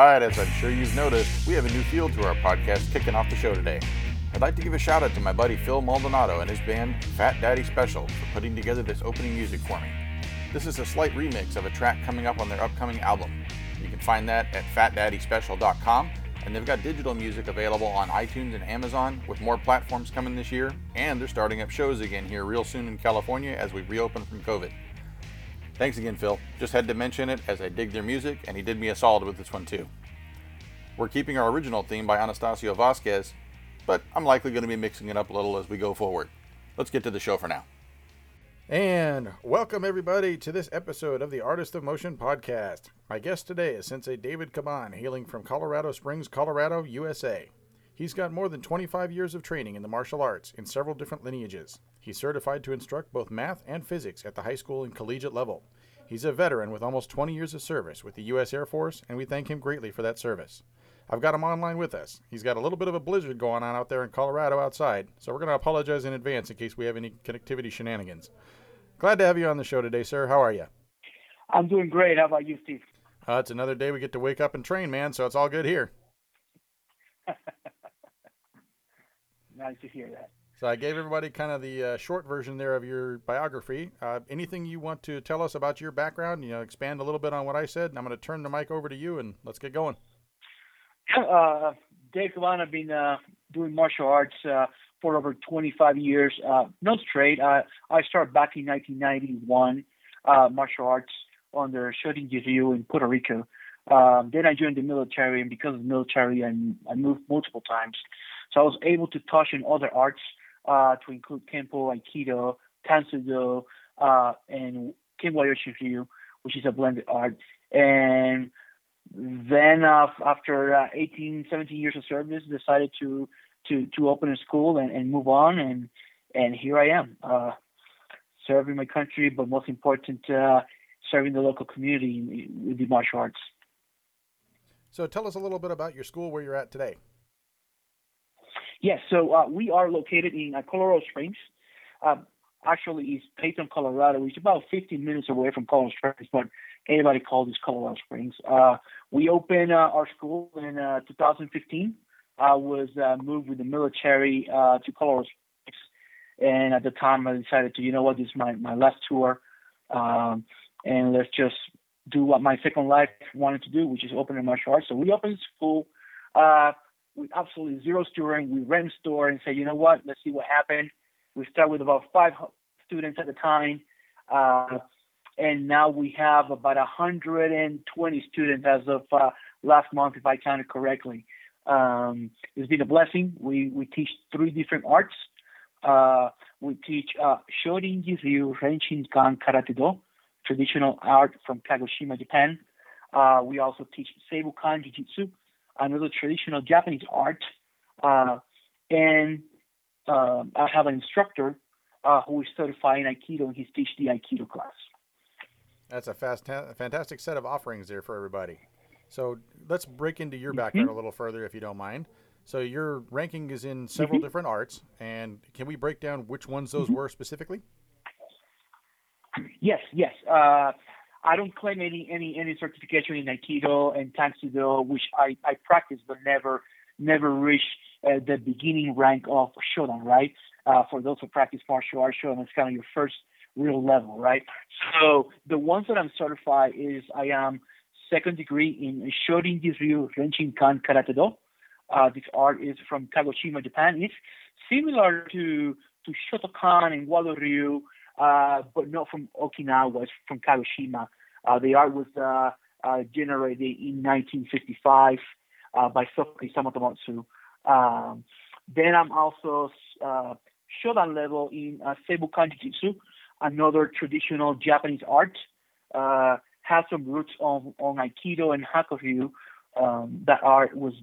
Right, as I'm sure you've noticed, we have a new feel to our podcast kicking off the show today. I'd like to give a shout out to my buddy Phil Maldonado and his band Fat Daddy Special for putting together this opening music for me. This is a slight remix of a track coming up on their upcoming album. You can find that at fatdaddyspecial.com, and they've got digital music available on iTunes and Amazon with more platforms coming this year, and they're starting up shows again here real soon in California as we reopen from COVID. Thanks again, Phil. Just had to mention it as I dig their music, and he did me a solid with this one too. We're keeping our original theme by Anastasio Vasquez, but I'm likely going to be mixing it up a little as we go forward. Let's get to the show for now. And welcome everybody to this episode of the Artist of Motion podcast. My guest today is Sensei David Caban, hailing from Colorado Springs, Colorado, USA. He's got more than 25 years of training in the martial arts in several different lineages. He's certified to instruct both math and physics at the high school and collegiate level. He's a veteran with almost 20 years of service with the U.S. Air Force, and we thank him greatly for that service. I've got him online with us. He's got a little bit of a blizzard going on out there in Colorado outside, so we're going to apologize in advance in case we have any connectivity shenanigans. Glad to have you on the show today, sir. How are you? I'm doing great. How about you, Steve? Uh, it's another day we get to wake up and train, man, so it's all good here. nice to hear that. So I gave everybody kind of the uh, short version there of your biography. Uh, anything you want to tell us about your background? You know, expand a little bit on what I said. And I'm going to turn the mic over to you and let's get going. Uh, Dave Caban, I've been uh, doing martial arts uh, for over 25 years. Uh, no straight. I started back in 1991, martial arts under Shorin Ryu in Puerto Rico. Um, then I joined the military, and because of the military, I, I moved multiple times. So I was able to touch in other arts uh, to include Kempo, Aikido, Tang Soo Do, uh, and Kenway Ryu, which is a blended art. And then uh, after uh, 18, 17 years of service, decided to to to open a school and, and move on, and and here I am, uh, serving my country, but most important, uh, serving the local community with the martial arts. So tell us a little bit about your school, where you're at today. Yes, so uh, we are located in uh, Colorado Springs. Uh, actually, it's Peyton, Colorado, which is about 15 minutes away from Colorado Springs, but anybody calls this Colorado Springs. Uh, we opened uh, our school in uh, 2015. I was moved with the military to Colorado Springs, and at the time I decided to, you know what, this is my, my last tour, um, and let's just do what my second life wanted to do, which is open a martial arts. So we opened school. With absolutely zero touring. We rent a store and say, you know what, let's see what happened. We start with about five students at the time. Uh, and now we have about 120 students as of uh, last month, if I counted correctly. Um, it's been a blessing. We, we teach three different arts. Uh, we teach uh, Shorin Ryu Renshin-kan Karate Do, traditional art from Kagoshima, Japan. Uh, we also teach Seibukan Jiu-Jitsu, another traditional Japanese art. Uh, and uh, I have an instructor uh, who is certified in Aikido, and he's teach the Aikido class. That's a fast, fantastic set of offerings there for everybody. So let's break into your background mm-hmm. a little further, if you don't mind. So your ranking is in several mm-hmm. different arts, and can we break down which ones those mm-hmm. were specifically? Yes, yes. Uh, I don't claim any any any certification in Aikido and Tang Soo Do, which I I practice but never never reach uh, the beginning rank of Shodan, right? Uh, for those who practice martial arts, Shodan is kind of your first real level, right? So the ones that I'm certified is I am second degree in Shorin Ryu Renshin Kan Karate Do. Uh, this art is from Kagoshima, Japan. It's similar to to Shotokan and Wado Ryu, uh, but not from Okinawa, it's from Kagoshima. Uh, the art was uh, uh, generated in 1955 uh, by Soki Samato Um, then I'm also Shodan level in Seibukan Jiu-Jitsu, another traditional Japanese art. Has some roots on, on Aikido and Hakko Ryu. Um, that art was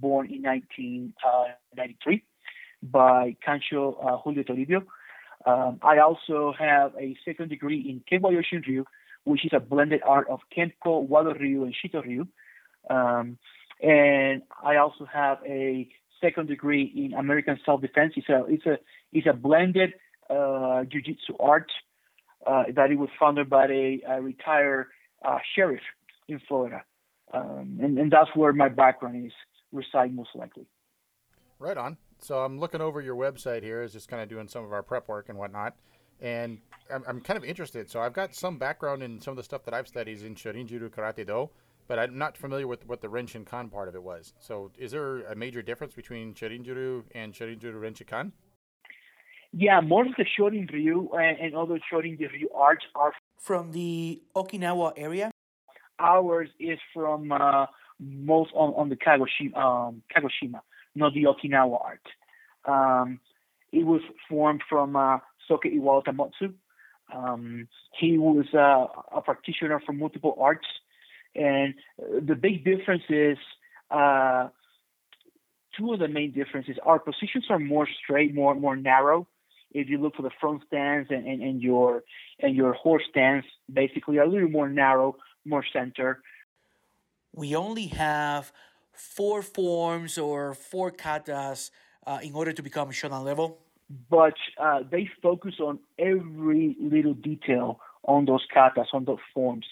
born in 1993 by Kancho Julio Toribio. Um, I also have a second degree in Kenway Ryu, which is a blended art of Kempo, Wado Ryu, and Shito Ryu. Um, and I also have a second degree in American self-defense. A it's a it's a blended uh, jiu-jitsu art uh, that it was founded by a, a retired uh, sheriff in Florida. um, and, and that's where my background is reside most likely. Right on. So I'm looking over your website here, is just kind of doing some of our prep work and whatnot, and I'm, I'm kind of interested. So I've got some background in some of the stuff that I've studied in Shorin-Ryu Karate Do, but I'm not familiar with what the Renshin Kan part of it was. So is there a major difference between Shorin-Ryu and Shorin-Ryu Renshin Kan? Yeah, most of the Shorin-Ryu and, and other Shorin-Ryu arts are from the Okinawa area. Ours is from uh, most on, on the Kagoshima, um, Kagoshima, not the Okinawa art. Um, it was formed from uh, Soke Iwao. Um, he was uh, a practitioner for multiple arts, and the big difference is uh, two of the main differences. Our positions are more straight, more more narrow. If you look for the front stance and, and, and your and your horse stance, basically a little more narrow, more center we only have four forms or four katas uh, in order to become shodan level. But uh, they focus on every little detail on those katas, on those forms.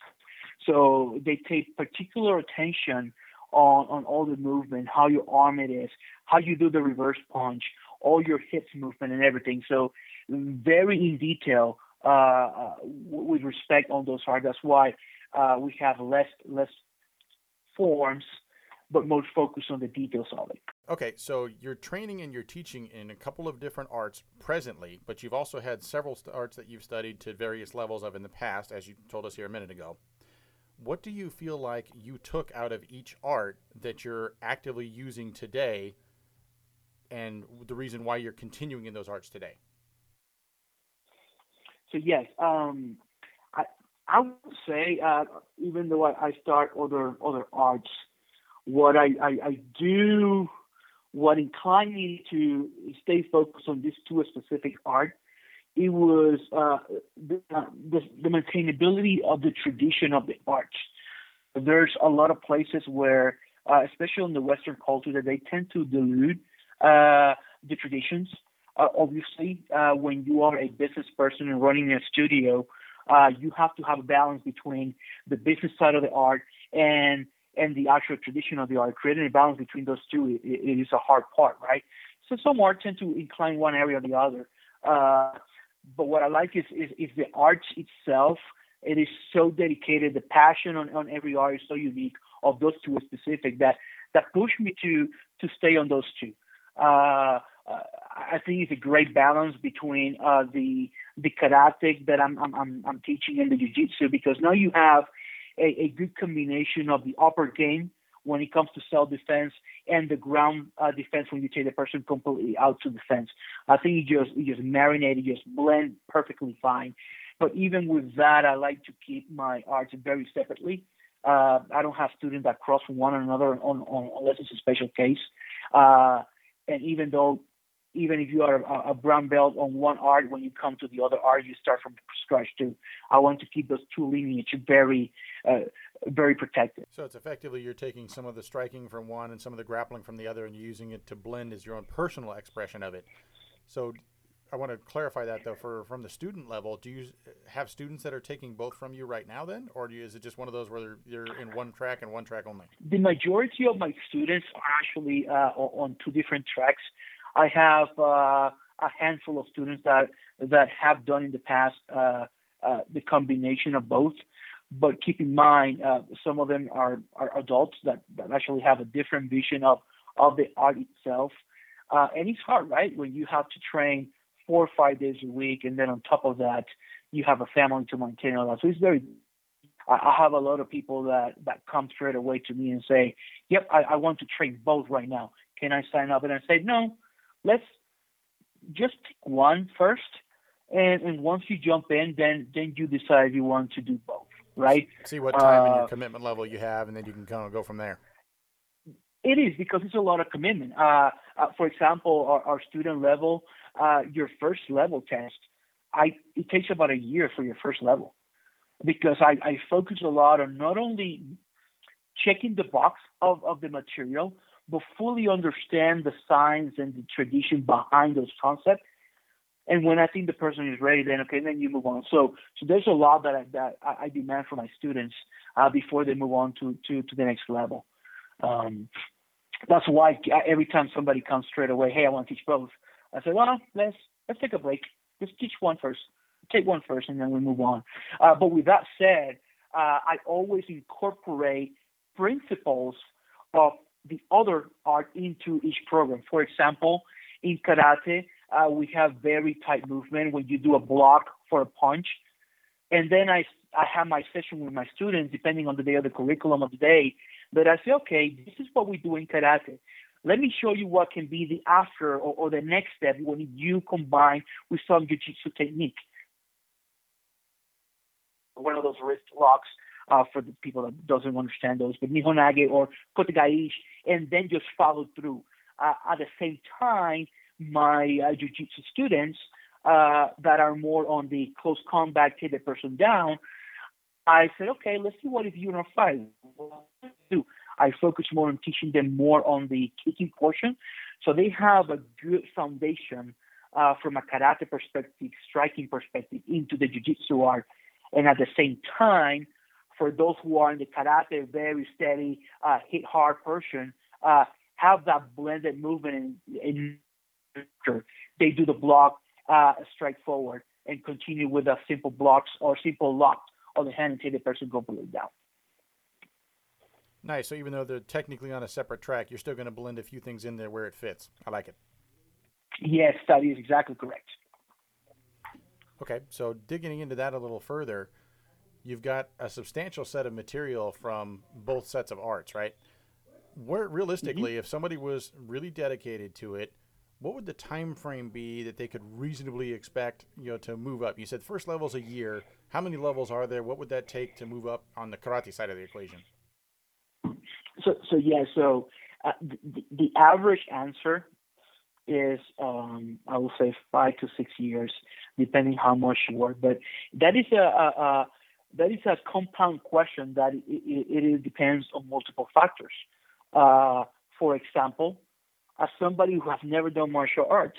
So they take particular attention on, on all the movement, how your arm it is, how you do the reverse punch, all your hips movement and everything. So very in detail uh, uh with respect on those arts. That's why uh, we have less less forms, but most focused on the details of it. Okay, so you're training and you're teaching in a couple of different arts presently, but you've also had several arts that you've studied to various levels of in the past, as you told us here a minute ago. What do you feel like you took out of each art that you're actively using today, and the reason why you're continuing in those arts today? So yes, um, I would say, uh, even though I, I, start other other arts, what I, I, I do, what inclined me to stay focused on this two specific art, it was uh, the, the, the maintainability of the tradition of the art. There's a lot of places where, uh, especially in the Western culture, that they tend to dilute uh, the traditions. Uh, obviously, uh, when you are a business person and running a studio, uh, you have to have a balance between the business side of the art and and the actual tradition of the art. Creating a balance between those two it, it is a hard part, right? So some art tend to incline one area or the other. Uh, but what I like is, is is the art itself. It is so dedicated. The passion on, on every art is so unique. Of those two specific that that pushed me to to stay on those two. Uh, I think it's a great balance between uh, the the karate that I'm I'm I'm teaching and the jiu-jitsu because now you have a, a good combination of the upper game when it comes to self-defense and the ground uh, defense when you take the person completely out to defense. I think you just you just marinate, just blend perfectly fine. But even with that, I like to keep my arts very separately. Uh, I don't have students that cross from one another on, on, unless it's a special case. Uh, and even though even if you are a, a, brown belt on one art, when you come to the other art, you start from scratch too. I want to keep those two lineage very, uh, very protected. So it's effectively you're taking some of the striking from one and some of the grappling from the other, and you're using it to blend as your own personal expression of it. So I want to clarify that though, for from the student level, do you have students that are taking both from you right now, then, or you, is it just one of those where you're in one track and one track only? The majority of my students are actually uh, on two different tracks. I have uh, a handful of students that that have done in the past uh, uh, the combination of both. But keep in mind, uh, some of them are, are adults that, that actually have a different vision of, of the art itself. Uh, and it's hard, right? When you have to train four or five days a week, and then on top of that, you have a family to maintain all that. So it's very I have a lot of people that, that come straight away to me and say, Yep, I, I want to train both right now. Can I sign up? And I say, No, let's just pick one first, and, and once you jump in, then then you decide you want to do both, right? See what time uh, and your commitment level you have, and then you can kind of go from there. It is because it's a lot of commitment. Uh, uh, for example, our, our student level, uh, your first level test, I it takes about a year for your first level because I, I focus a lot on not only checking the box of, of the material, but fully understand the science and the tradition behind those concepts. And when I think the person is ready, then okay, then you move on. So so there's a lot that I, that I, demand from my students uh, before they move on to to to the next level. Um, that's why every time somebody comes straight away, hey, I want to teach both. I say, well, let's let's take a break. Let's teach one first. Take one first, and then we move on. Uh, but with that said, uh, I always incorporate principles of the other art into each program. For example, in karate, uh, we have very tight movement when you do a block for a punch. And then I, I have my session with my students, depending on the day of the curriculum of the day, that I say, okay, this is what we do in karate. Let me show you what can be the after or, or the next step when you combine with some jiu-jitsu technique. One of those wrist locks uh, for the people that doesn't understand those, but nihonage or kotegaeshi, and then just follow through. Uh, at the same time, my uh, jiu-jitsu students uh, that are more on the close combat, take the person down, I said, okay, let's see what if you're in a fight. Do I focus more on teaching them more on the kicking portion, so they have a good foundation uh, from a karate perspective, striking perspective, into the jiu-jitsu art, and at the same time, for those who are in the karate, very steady, uh, hit hard person, uh, have that blended movement and, and they do the block uh, straight forward and continue with the simple blocks or simple lock on the hand until the person completely down. Nice. So even though they're technically on a separate track, you're still going to blend a few things in there where it fits. I like it. Yes, that is exactly correct. Okay, so digging into that a little further, you've got a substantial set of material from both sets of arts, right? Where realistically, mm-hmm. if somebody was really dedicated to it, what would the time frame be that they could reasonably expect you know to move up you said first level is a year how many levels are there what would that take to move up on the karate side of the equation so so yeah so uh, the, the average answer is um, I will say five to six years, depending how much you work. But that is a, a, a that is a compound question that it, it, it depends on multiple factors. Uh, for example, as somebody who has never done martial arts,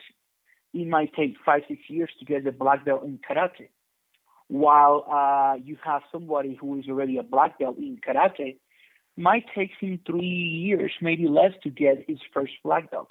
it might take five, six years to get the black belt in karate. While uh, you have somebody who is already a black belt in karate, might take him three years, maybe less, to get his first black belt.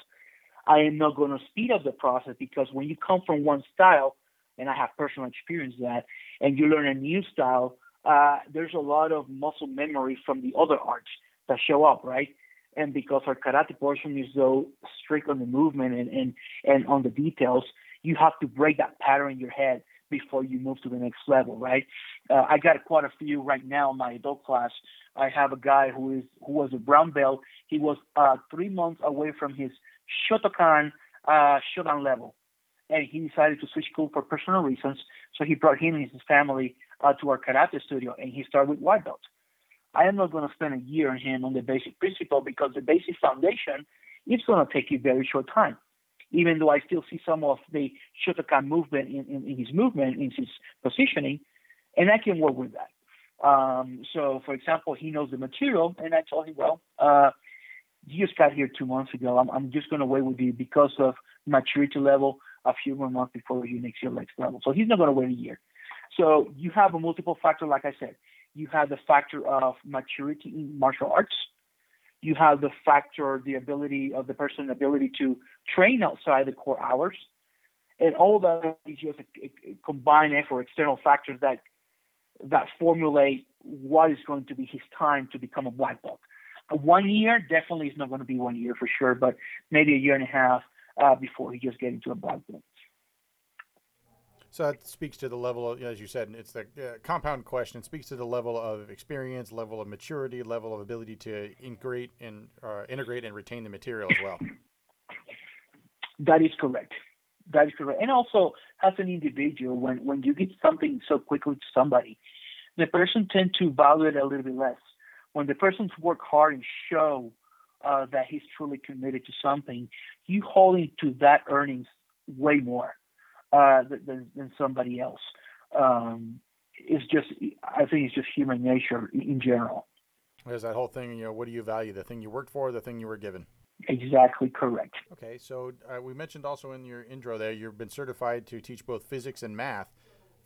I am not going to speed up the process because when you come from one style, and I have personal experience that, and you learn a new style, uh, there's a lot of muscle memory from the other arts that show up, right? and because our karate portion is so strict on the movement and, and, and on the details, you have to break that pattern in your head before you move to the next level, right? Uh, I got quite a few right now in my adult class. I have a guy who is who was a brown belt. He was uh, three months away from his Shotokan uh, Shodan level, and he decided to switch school for personal reasons. So he brought him and his family uh, to our karate studio, and he started with white belt. I am not going to spend a year on him on the basic principle because the basic foundation is going to take you very short time. Even though I still see some of the Shotokan movement in, in, in his movement, in his positioning, and I can work with that. Um, so, for example, he knows the material, and I told him, well, uh, you just got here two months ago. I'm, I'm just going to wait with you because of maturity level a few more months before you next year next level. So he's not going to wait a year. So you have a multiple factor, like I said. You have the factor of maturity in martial arts. You have the factor, the ability of the person's ability to train outside the core hours. And all that is just a combined effort, external factors that that formulate what is going to be his time to become a black belt. one year definitely is not going to be one year for sure, but maybe a year and a half uh, before he just gets into a black belt. So that speaks to the level of, as you said, it's the uh, compound question. It speaks to the level of experience, level of maturity, level of ability to integrate and uh, integrate and retain the material as well. That is correct. That is correct. And also, as an individual, when when you give something so quickly to somebody, the person tend to value it a little bit less. When the person's work hard and show uh, that he's truly committed to something, you hold to that earnings way more uh, than, than somebody else. Um, it's just, I think it's just human nature in general. There's that whole thing, you know, what do you value? The thing you worked for, the thing you were given? Exactly correct. Okay, so uh, we mentioned also in your intro there you've been certified to teach both physics and math.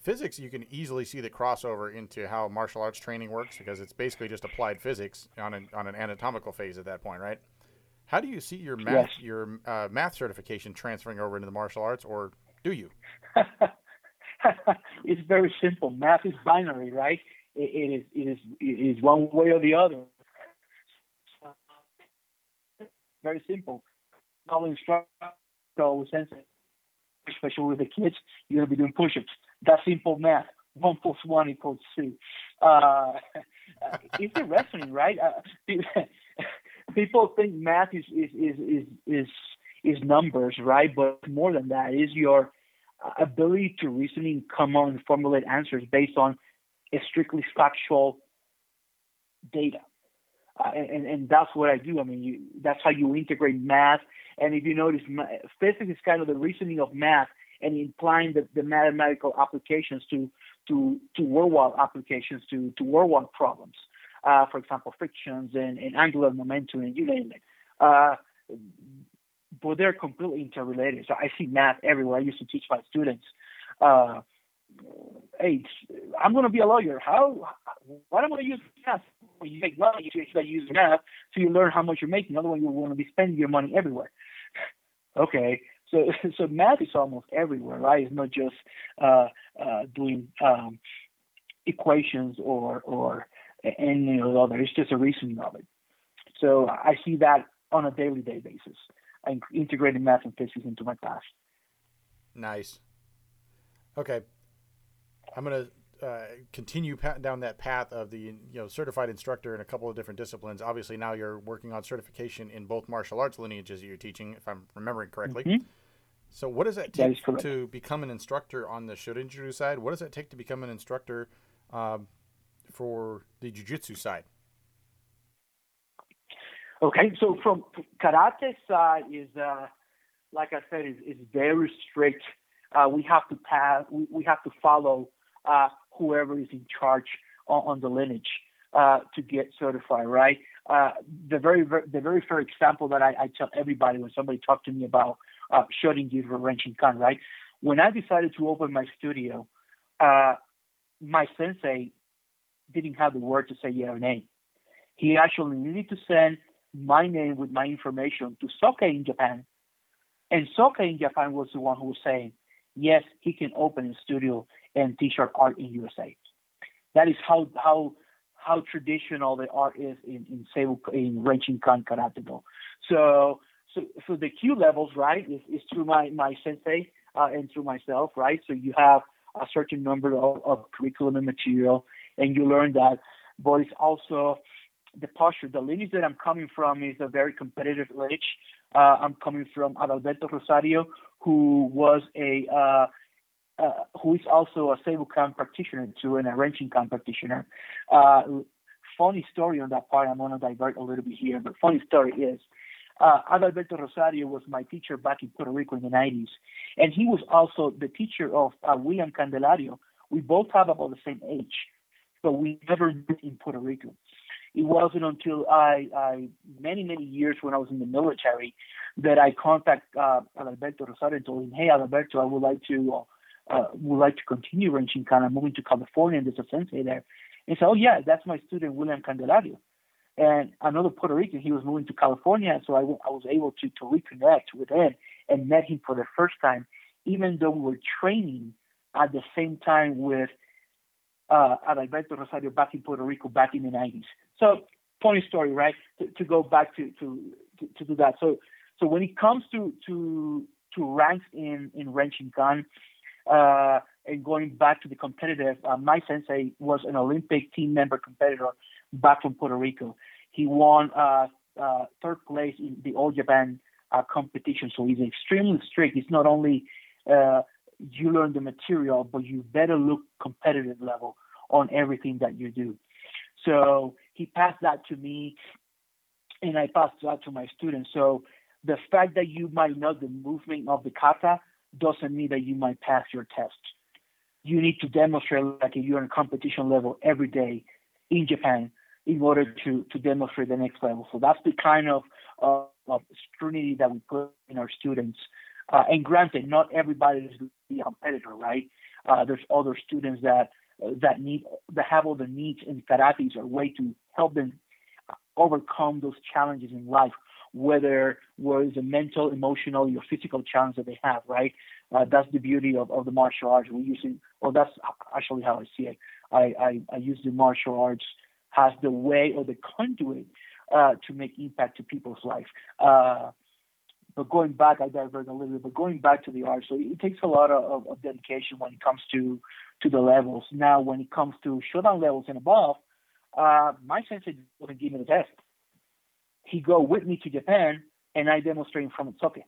Physics, you can easily see the crossover into how martial arts training works because it's basically just applied physics on an, on an anatomical phase at that point, right? How do you see your math Yes. your uh, math certification transferring over into the martial arts, or do you? it's very simple. Math is binary, right? It, it is it is it is one way or the other. Very simple. All instructor always says it. especially with the kids, you're gonna be doing push-ups. That's simple math. One plus one equals two. Uh, it's interesting, right? Uh, people think math is is is is is, is numbers, right? But more than that is your ability to reasoning, come on, and formulate answers based on a strictly factual data. Uh, and, and that's what I do. I mean, you, that's how you integrate math. And if you notice, physics is kind of the reasoning of math and implying the, the mathematical applications to to to worldwide applications to to worldwide problems. Uh, for example, frictions and, and angular momentum, and you name it. Uh, but they're completely interrelated. So I see math everywhere. I used to teach my students. Uh, hey, I'm going to be a lawyer. How? Why am I going to use math? When you make money, you should use math so you learn how much you're making. Otherwise, you want to be spending your money everywhere. okay, so so math is almost everywhere, right? It's not just uh, uh, doing um, equations or or any other. It's just a reasoning of it. So I see that on a daily day basis. I integrated math and physics into my class. Nice. Okay, I'm gonna uh, continue down that path of the you know certified instructor in a couple of different disciplines. Obviously, now you're working on certification in both martial arts lineages that you're teaching, if I'm remembering correctly. Mhm. So, what does that That take correct. to become an instructor on the Shorinjutsu side? What does it take to become an instructor um, for the Jiu-Jitsu side? Okay, so from karate side is uh, like I said, is, is very strict. Uh, we have to pass. We, we have to follow uh, whoever is in charge on, on the lineage uh, to get certified. Right. Uh, the very, ver- the very first example that I, I tell everybody when somebody talk to me about uh, shooting you for Renshin Kan. Right. When I decided to open my studio, uh, my sensei didn't have the word to say yeah or nay. He actually needed to send my name with my information to Soke in Japan. And Soke in Japan was the one who was saying, yes, he can open a studio and teach our art in USA. That is how how how traditional the art is in in Seibu, in Renshin Kan Karate Do. So so so the kyu levels, right, is, is through my my sensei uh, and through myself, right? So you have a certain number of, of curriculum and material, and you learn that. But it's also the posture, the lineage that I'm coming from is a very competitive lineage. Uh, I'm coming from Adalberto Rosario, who was a uh, uh, who is also a Seibukan practitioner too, and a Renshin Kan practitioner. Uh, funny story on that part. I'm going to divert a little bit here, but funny story is uh, Adalberto Rosario was my teacher back in Puerto Rico in the 90s, and he was also the teacher of uh, William Candelario. We both have about the same age, but we never met in Puerto Rico it wasn't until I, I many many years when I was in the military that I contacted uh, Alberto Rosario and told him, "Hey, Alberto, I would like to uh, would like to continue Renshin Kan I'm moving to California, and there's a sensei there." And so, "Oh yeah, that's my student William Candelario." And another Puerto Rican, he was moving to California, so I, w- I was able to to reconnect with him and met him for the first time, even though we were training at the same time with uh, Adalberto Rosario back in Puerto Rico back in the 90s. So funny story, right? To, to go back to, to, to, to do that. So so when it comes to to to ranks in in Renshin Kan, uh, and going back to the competitive, uh, my sensei was an Olympic team member competitor back from Puerto Rico. He won uh, uh, third place in the All Japan uh, competition. So he's extremely strict. It's not only uh, you learn the material, but you better look competitive level on everything that you do. So he passed that to me, and I passed that to my students. So the fact that you might know the movement of the kata doesn't mean that you might pass your test. You need to demonstrate like you're in competition level every day in Japan in order to to demonstrate the next level. So that's the kind of uh, of scrutiny that we put in our students. Uh, and granted, not everybody is a competitor, right? Uh, there's other students that that need that have all the needs in karates or way to help them overcome those challenges in life, whether was a mental, emotional, or physical challenge that they have, right? Uh, that's the beauty of, of the martial arts. We use it, well, that's actually how I see it. I, I, I use the martial arts as the way or the conduit uh, to make impact to people's life. Uh, but going back, I divert a little bit. But going back to the art, so it takes a lot of, of dedication when it comes to to the levels. Now, when it comes to Shodan levels and above, uh, my sensei wouldn't give me the test. He go with me to Japan, and I demonstrate from Soke.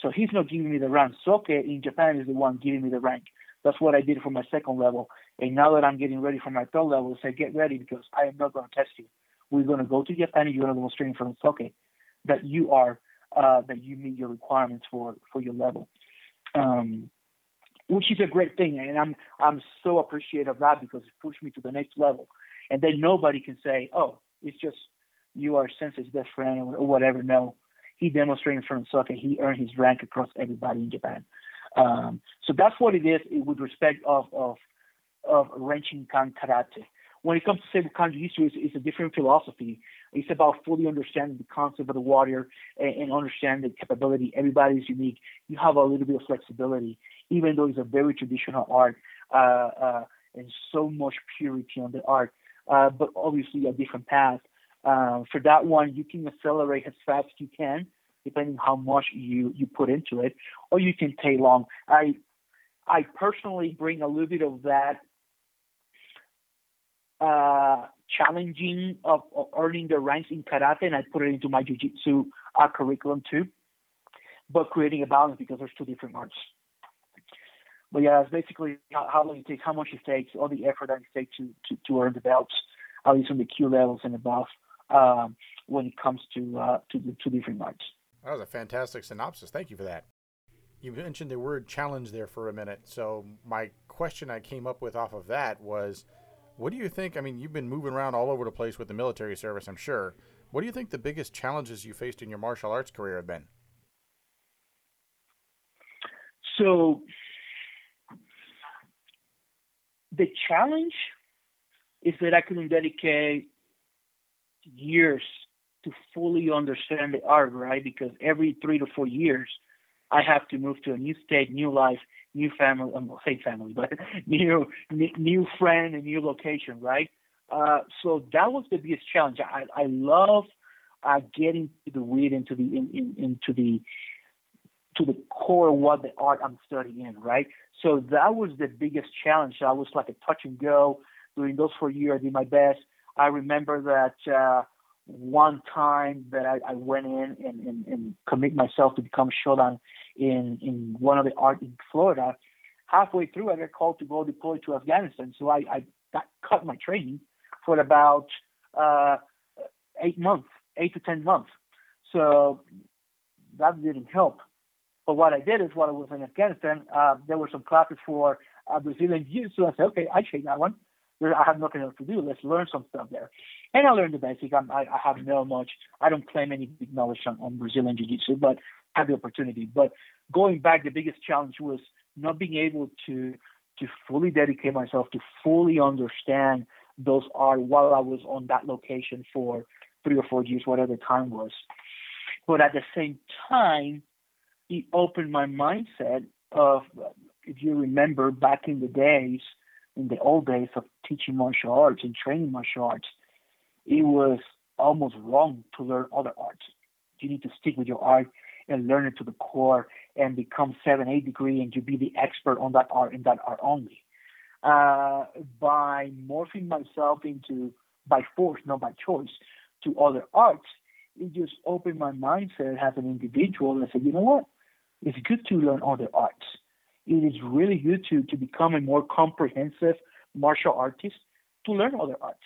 So he's not giving me the rank. Soke in Japan is the one giving me the rank. That's what I did for my second level. And now that I'm getting ready for my third level, I say, get ready because I am not going to test you. We're going to go to Japan and you're going to demonstrate from Soke that you are uh, that you meet your requirements for for your level, um, which is a great thing, and I'm I'm so appreciative of that because it pushed me to the next level, and then nobody can say, oh, it's just you are Sensei's best friend or, whatever. No, he demonstrated from Soke, he earned his rank across everybody in Japan. Um, so that's what it is with respect of of of Renshin Kan Karate when it comes to Seibukan Jiu-Jitsu, it's, it's a different philosophy. It's about fully understanding the concept of the warrior and, and understanding the capability. Everybody is unique. You have a little bit of flexibility, even though it's a very traditional art uh, uh, and so much purity on the art. Uh, but obviously a different path. Uh, for that one, you can accelerate as fast as you can, depending how much you you put into it, or you can take long. I I personally bring a little bit of that uh, challenging of, of, earning the ranks in karate, and I put it into my jiu-jitsu uh, curriculum too. But creating a balance because there's two different arts. But yeah, it's basically how, how long it takes, how much it takes, all the effort that it takes to, to, to earn the belts, at least on the kyu levels and above, um, when it comes to uh, to the two different arts. That was a fantastic synopsis. Thank you for that. You mentioned the word challenge there for a minute. So my question I came up with off of that was what do you think? I mean, you've been moving around all over the place with the military service, I'm sure. What do you think the biggest challenges you faced in your martial arts career have been? So, the challenge is that I couldn't dedicate years to fully understand the art, right? Because every three to four years, I have to move to a new state, new life, new family, um, say family, but new new friend and new location, right? Uh, so that was the biggest challenge. I, I love uh, getting to the weed into the in, in, into the to the core of what the art I'm studying, in, right? So that was the biggest challenge. I was like a touch and go during those four years. I did my best. I remember that uh, one time that I, I went in and, and, and commit myself to become Shodan in, in one of the art in Florida. Halfway through, I got called to go deploy to Afghanistan. So I, I got cut my training for about uh, eight months, eight to 10 months. So that didn't help. But what I did is while I was in Afghanistan, uh, there were some classes for uh, Brazilian Jiu-Jitsu. I said, okay, I take that one. I have nothing else to do. Let's learn some stuff there. And I learned the basics. I, I have no much. I don't claim any big knowledge on, on Brazilian Jiu-Jitsu, but I have the opportunity. But going back, the biggest challenge was not being able to to fully dedicate myself to fully understand those art while I was on that location for three or four years, whatever the time was. But at the same time, it opened my mindset of, if you remember back in the days, in the old days of teaching martial arts and training martial arts, it was almost wrong to learn other arts. You need to stick with your art and learn it to the core and become seven, eight degree and you be the expert on that art and that art only. Uh, by morphing myself into, by force, not by choice, to other arts, it just opened my mindset as an individual and I said, you know what? It's good to learn other arts. It is really good to, to become a more comprehensive martial artist to learn other arts.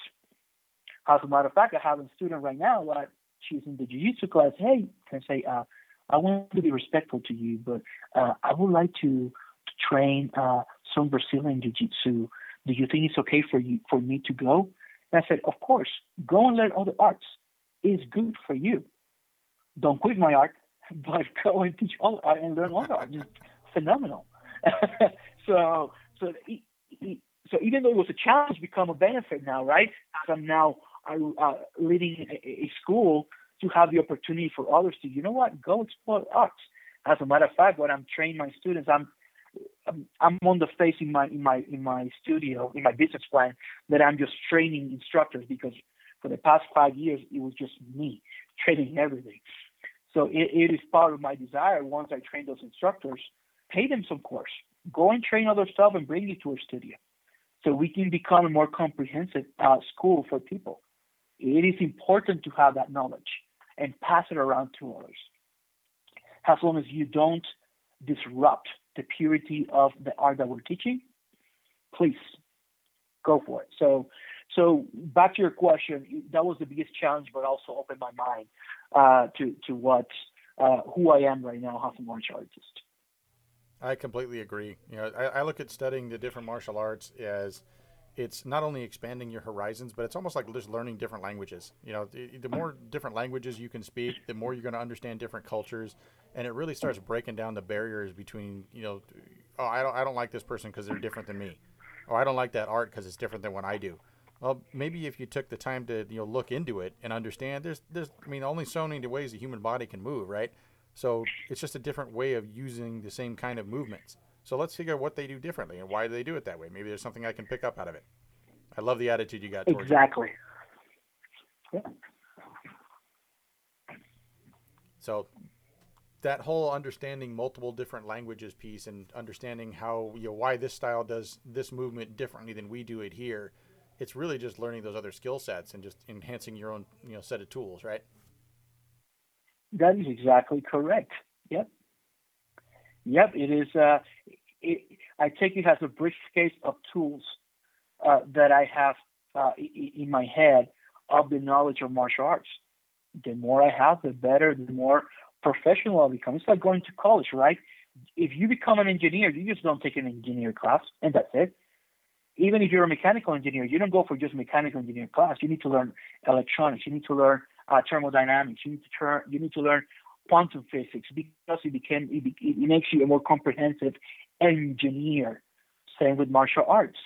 As a matter of fact, I have a student right now that she's in the jiu-jitsu class. Hey, can I say, uh, I want to be respectful to you, but uh, I would like to, to train uh, some Brazilian jiu-jitsu. Do you think it's okay for you for me to go? And I said, of course, go and learn other arts. It's good for you. don't quit my art, but go and teach all art and learn all art. It's phenomenal. so so so even though it was a challenge, become a benefit now, right? As I'm now uh, leading a, a school to have the opportunity for others to, you know what, go explore arts. As a matter of fact, when I'm training my students, I'm I'm on the face in my in my in my studio in my business plan that I'm just training instructors because for the past five years it was just me training everything. So it, it is part of my desire once I train those instructors, pay them some course, go and train other stuff and bring it to our studio, so we can become a more comprehensive uh, school for people. It is important to have that knowledge and pass it around to others. As long as you don't disrupt the purity of the art that we're teaching, please go for it. So, so back to your question, that was the biggest challenge, but also opened my mind uh, to to what uh, who I am right now as a martial artist. I completely agree. You know, I, I look at studying the different martial arts as it's not only expanding your horizons, but it's almost like just learning different languages. You know, the, the more different languages you can speak, the more you're going to understand different cultures, and it really starts breaking down the barriers between you know, oh I don't I don't like this person because they're different than me, or I don't like that art because it's different than what I do. Well, maybe if you took the time to you know look into it and understand, there's there's I mean only so many ways the human body can move, right? So it's just a different way of using the same kind of movements. So let's figure out what they do differently and why do they do it that way. Maybe there's something I can pick up out of it. I love the attitude you got. exactly. Yeah. So that whole understanding multiple different languages piece and understanding how you know why this style does this movement differently than we do it here it's really just learning those other skill sets and just enhancing your own you know set of tools right that is exactly correct yep Yep, it is. Uh, it, I take it as a briefcase of tools uh, that I have uh, in my head of the knowledge of martial arts. The more I have, the better, the more professional I become. It's like going to college, right? If you become an engineer, you just don't take an engineer class, and that's it. Even if you're a mechanical engineer, you don't go for just mechanical engineer class. You need to learn electronics. You need to learn uh, thermodynamics. You need to turn. You need to learn quantum physics because it became it, it makes you a more comprehensive engineer. Same with martial arts.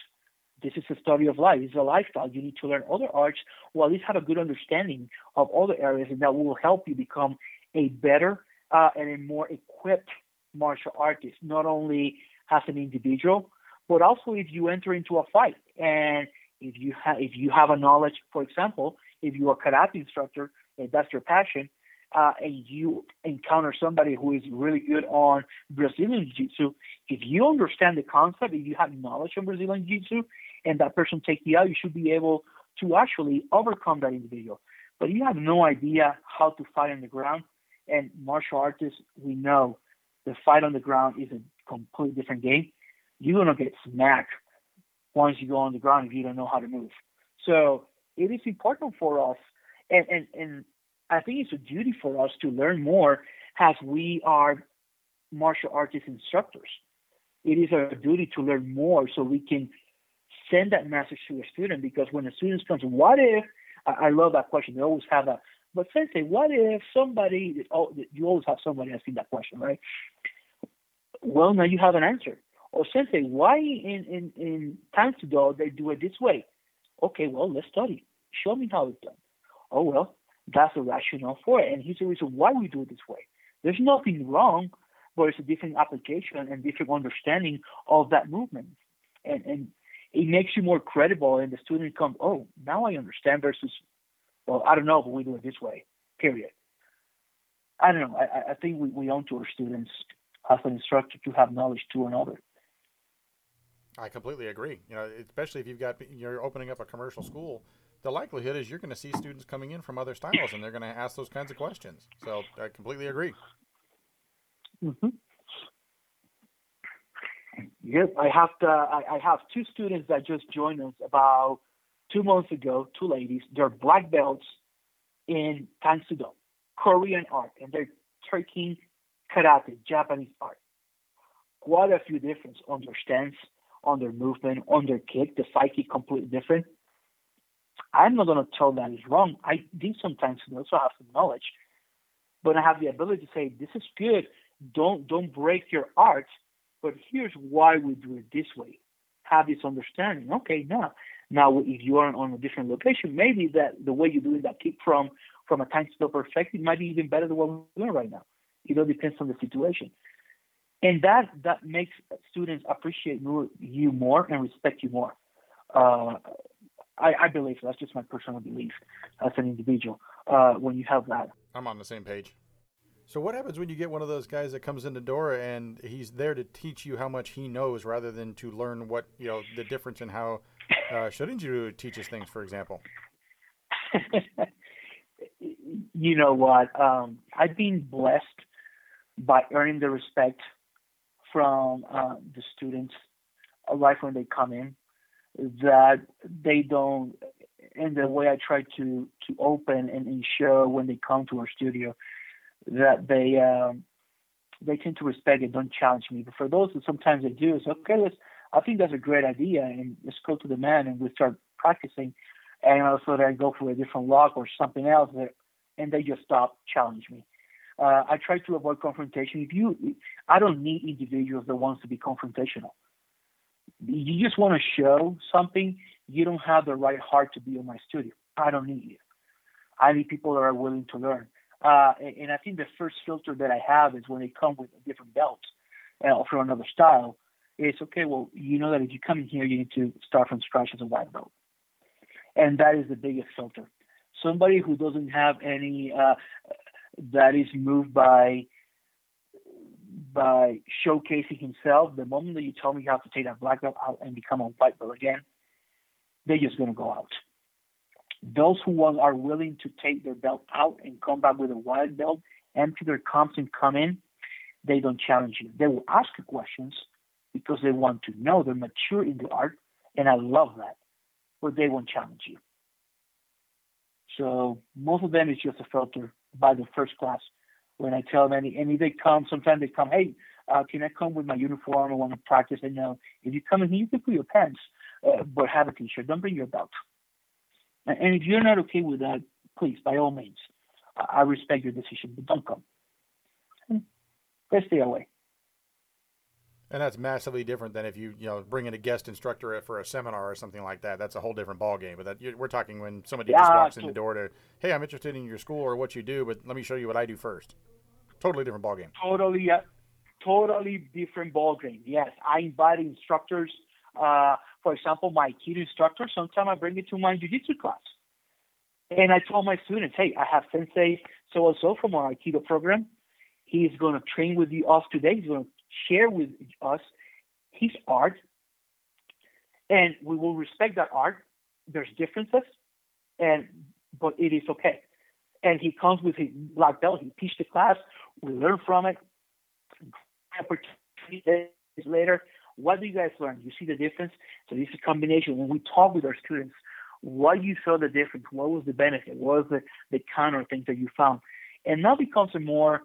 This is a study of life. It's a lifestyle. You need to learn other arts, or at least have a good understanding of other areas, and that will help you become a better uh, and a more equipped martial artist, not only as an individual, but also if you enter into a fight and if you have if you have a knowledge, for example, if you're a karate instructor and that's your passion, uh, and you encounter somebody who is really good on Brazilian Jiu-Jitsu, if you understand the concept, if you have knowledge on Brazilian Jiu-Jitsu, and that person takes you out, you should be able to actually overcome that individual. But you have no idea how to fight on the ground. And martial artists, we know the fight on the ground is a completely different game. You're gonna get smacked once you go on the ground if you don't know how to move. So it is important for us, and and and I think it's a duty for us to learn more as we are martial artist instructors. It is our duty to learn more so we can send that message to a student because when a student comes, what if, I, I love that question. They always have that. But sensei, what if somebody, oh, you always have somebody asking that question, right? Well, now you have an answer. Or sensei, why in, in, in Tang Soo Do they do it this way? Okay, well, let's study. Show me how it's done. Oh, well, that's the rationale for it. And here's the reason why we do it this way. There's nothing wrong, but it's a different application and different understanding of that movement. And, and it makes you more credible, and the student comes, oh, now I understand versus, well, I don't know, but we do it this way, period. I don't know. I, I think we, we owe to our students as an instructor to have knowledge to another. I completely agree. You know, especially if you've got you're opening up a commercial school, the likelihood is you're going to see students coming in from other styles and they're going to ask those kinds of questions. So I completely agree. Mm-hmm. Yep, I have to, I, I have two students that just joined us about two months ago. Two ladies. They're black belts in Tang Soo Do, Korean art, and they're taking karate, Japanese art. Quite a few difference on their stance, on their movement, on their kick. The psyche completely different. I'm not going to tell that is wrong. I did sometimes also have some knowledge. but I have the ability to say, this is good. Don't don't break your art, but here's why we do it this way. Have this understanding. Okay, now now if you are on a different location, maybe that the way you're doing that kick from from a time scale perspective might be even better than what we're doing right now. It all depends on the situation. And that that makes students appreciate you more and respect you more. Uh, I, I, believe that's just my personal belief as an individual. Uh, when you have that, I'm on the same page. So what happens when you get one of those guys that comes in the door and he's there to teach you how much he knows rather than to learn what you know the difference in how uh, Shorinji teaches things, for example? you know what? Um, I've been blessed by earning the respect from uh, the students right when they come in that they don't and the way I try to to open and ensure when they come to our studio that they um, they tend to respect it, don't challenge me. But for those who sometimes they do, it's okay. Let's. I think that's a great idea, and let's go to the man and we start practicing. And also, then go for a different lock or something else, that, and they just stop challenge me. Uh, I try to avoid confrontation. If you, I don't need individuals that wants to be confrontational. You just want to show something. You don't have the right heart to be in my studio. I don't need you. I need people that are willing to learn. Uh, and I think the first filter that I have is when they come with a different belt uh, from another style. It's okay. Well, you know that if you come in here, you need to start from scratch as a white belt, and that is the biggest filter. Somebody who doesn't have any uh, that is moved by by showcasing himself. The moment that you tell me you have to take that black belt out and become a white belt again, they're just going to go out. Those who are willing to take their belt out and come back with a white belt, empty their comps and come in, they don't challenge you. They will ask you questions because they want to know. They're mature in the art, and I love that. But they won't challenge you. So most of them is just a filter by the first class. When I tell them, any, and if they come, sometimes they come, hey, uh, can I come with my uniform? I want to practice. And no, if you come in here, you can put your pants, uh, but have a t-shirt. Don't bring your belt. And if you're not okay with that, please, by all means, I respect your decision, but don't come. Let's stay away. And that's massively different than if you you know bring in a guest instructor for a seminar or something like that. That's a whole different ballgame. But that we're talking when somebody yeah, just walks in the door to, hey, I'm interested in your school or what you do, but let me show you what I do first. Totally different ballgame. Totally, yeah, totally different ballgame. Yes, I invite instructors. Uh, for example, my Aikido instructor. Sometimes I bring it to my Jiu-Jitsu class, and I tell my students, hey, I have Sensei so and so from our Aikido program. He's going to train with you off today. He's going to share with us his art, and we will respect that art. There's differences, and but it is okay. And he comes with his black belt. He teaches the class. We learn from it. Opportunities later. What do you guys learn? You see the difference? So this is combination. When we talk with our students, what you saw the difference? What was the benefit? What was the, the counter things that you found? And now becomes a more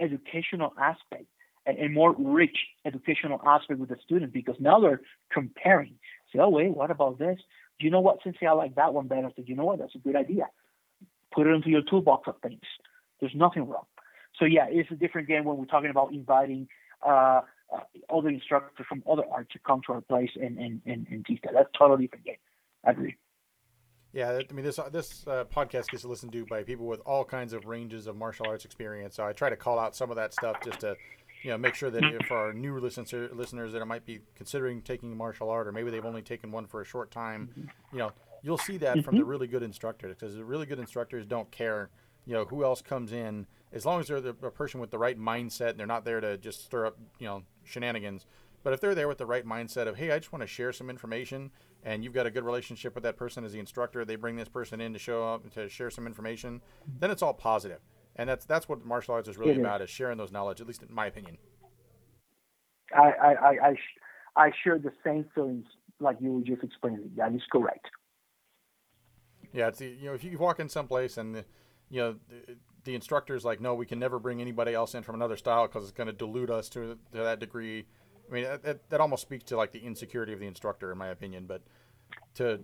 educational aspect a, more rich educational aspect with the student because now they're comparing. Say, oh wait, what about this? Do you know what? Since I like that one better, so you know what? That's a good idea. Put it into your toolbox of things. There's nothing wrong. So yeah, it's a different game when we're talking about inviting uh, uh, other instructors from other art to come to our place and, and, and, and teach that. That's totally different game. I agree. Yeah, I mean this this uh, podcast gets listened to by people with all kinds of ranges of martial arts experience. So I try to call out some of that stuff just to you know, make sure that mm-hmm. our new listener, listeners that might be considering taking martial art, or maybe they've only taken one for a short time, you know, you'll see that mm-hmm. from the mm-hmm. really good instructors because the really good instructors don't care, you know, who else comes in as long as they're the, a person with the right mindset and they're not there to just stir up, you know, shenanigans. But if they're there with the right mindset of, hey, I just want to share some information, and you've got a good relationship with that person as the instructor, they bring this person in to show up to share some information, then it's all positive and that's that's what martial arts is really it about is. is sharing those knowledge at least in my opinion. I i i i, I share the same feelings like you were just explaining. That is correct. Yeah it's you know if you walk in someplace and the, you know the, the instructor's like no we can never bring anybody else in from another style because it's going to dilute us to, to that degree. I mean that, that almost speaks to like the insecurity of the instructor in my opinion but to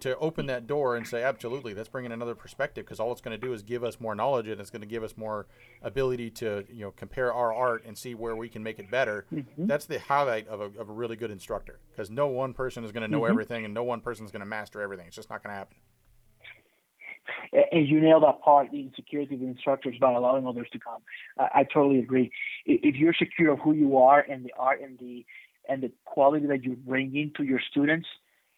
to open that door and say absolutely let's bring in another perspective because all it's going to do is give us more knowledge and it's going to give us more ability to you know compare our art and see where we can make it better mm-hmm. that's the highlight of a, of a really good instructor because no one person is going to know mm-hmm. everything and no one person is going to master everything it's just not going to happen and you nail that part, the insecurity of the instructors by allowing others to come. I, I totally agree. If you're secure of who you are and the art and the and the quality that you bring into your students,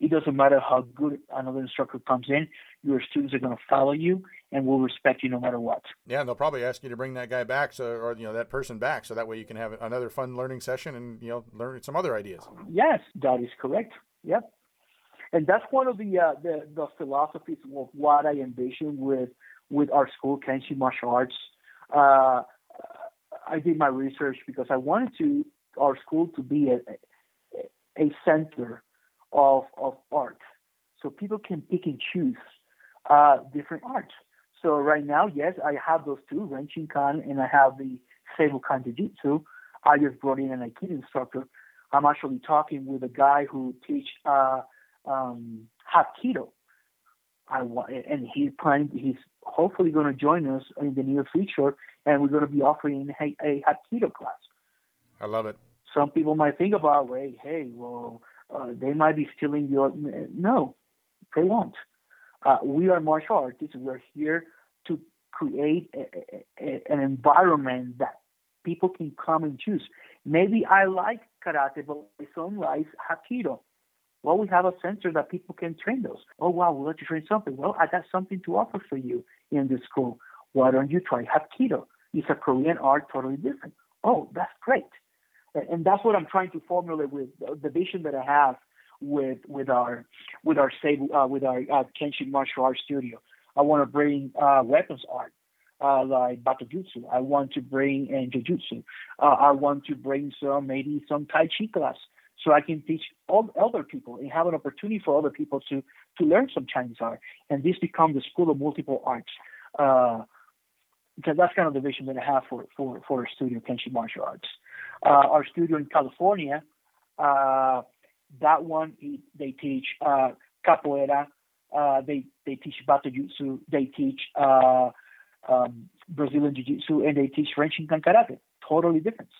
it doesn't matter how good another instructor comes in, your students are going to follow you and will respect you no matter what. Yeah, and they'll probably ask you to bring that guy back, so or you know that person back, so that way you can have another fun learning session and you know learn some other ideas. Yes, that is correct. Yep, and that's one of the uh, the, the philosophies of what I envision with with our school, Kenshin Martial Arts. Uh, I did my research because I wanted to our school to be a, a center of, of art. So people can pick and choose uh, different arts. So right now, yes, I have those two, Renshin-kan and I have the Seibukan Jiu-Jitsu. I just brought in an Aikido instructor. I'm actually talking with a guy who teach uh, um, Hapkido. I want, and he's planning. He's hopefully going to join us in the near future, and we're going to be offering a, a Hapkido class. I love it. Some people might think about, hey, hey, well, uh, they might be stealing your. No, they won't. Uh, we are martial artists. We're here to create a, a, an environment that people can come and choose. Maybe I like karate, but my son likes Hapkido. Well, we have a center that people can train those. Oh, wow, we'll let you train something. Well, I got something to offer for you in this school. Why don't you try Hapkido? It's a Korean art, totally different. Oh, that's great and that's what I'm trying to formulate with the vision that I have with with our with our uh, with our uh, Kenshin martial arts studio. I want to bring uh, weapons art uh, like Battojutsu. I want to bring and Jujutsu. Uh, I want to bring some maybe some Tai Chi class so I can teach all other people and have an opportunity for other people to to learn some Chinese art. And this becomes the school of multiple arts. Uh, because that's kind of the vision that I have for for for our studio, Kenshin Martial Arts. Uh, our studio in California, uh, that one they teach uh, capoeira, uh, they they teach Battojutsu, they teach uh, um, Brazilian Jiu-Jitsu, and they teach Renshin-kan Karate. Totally different.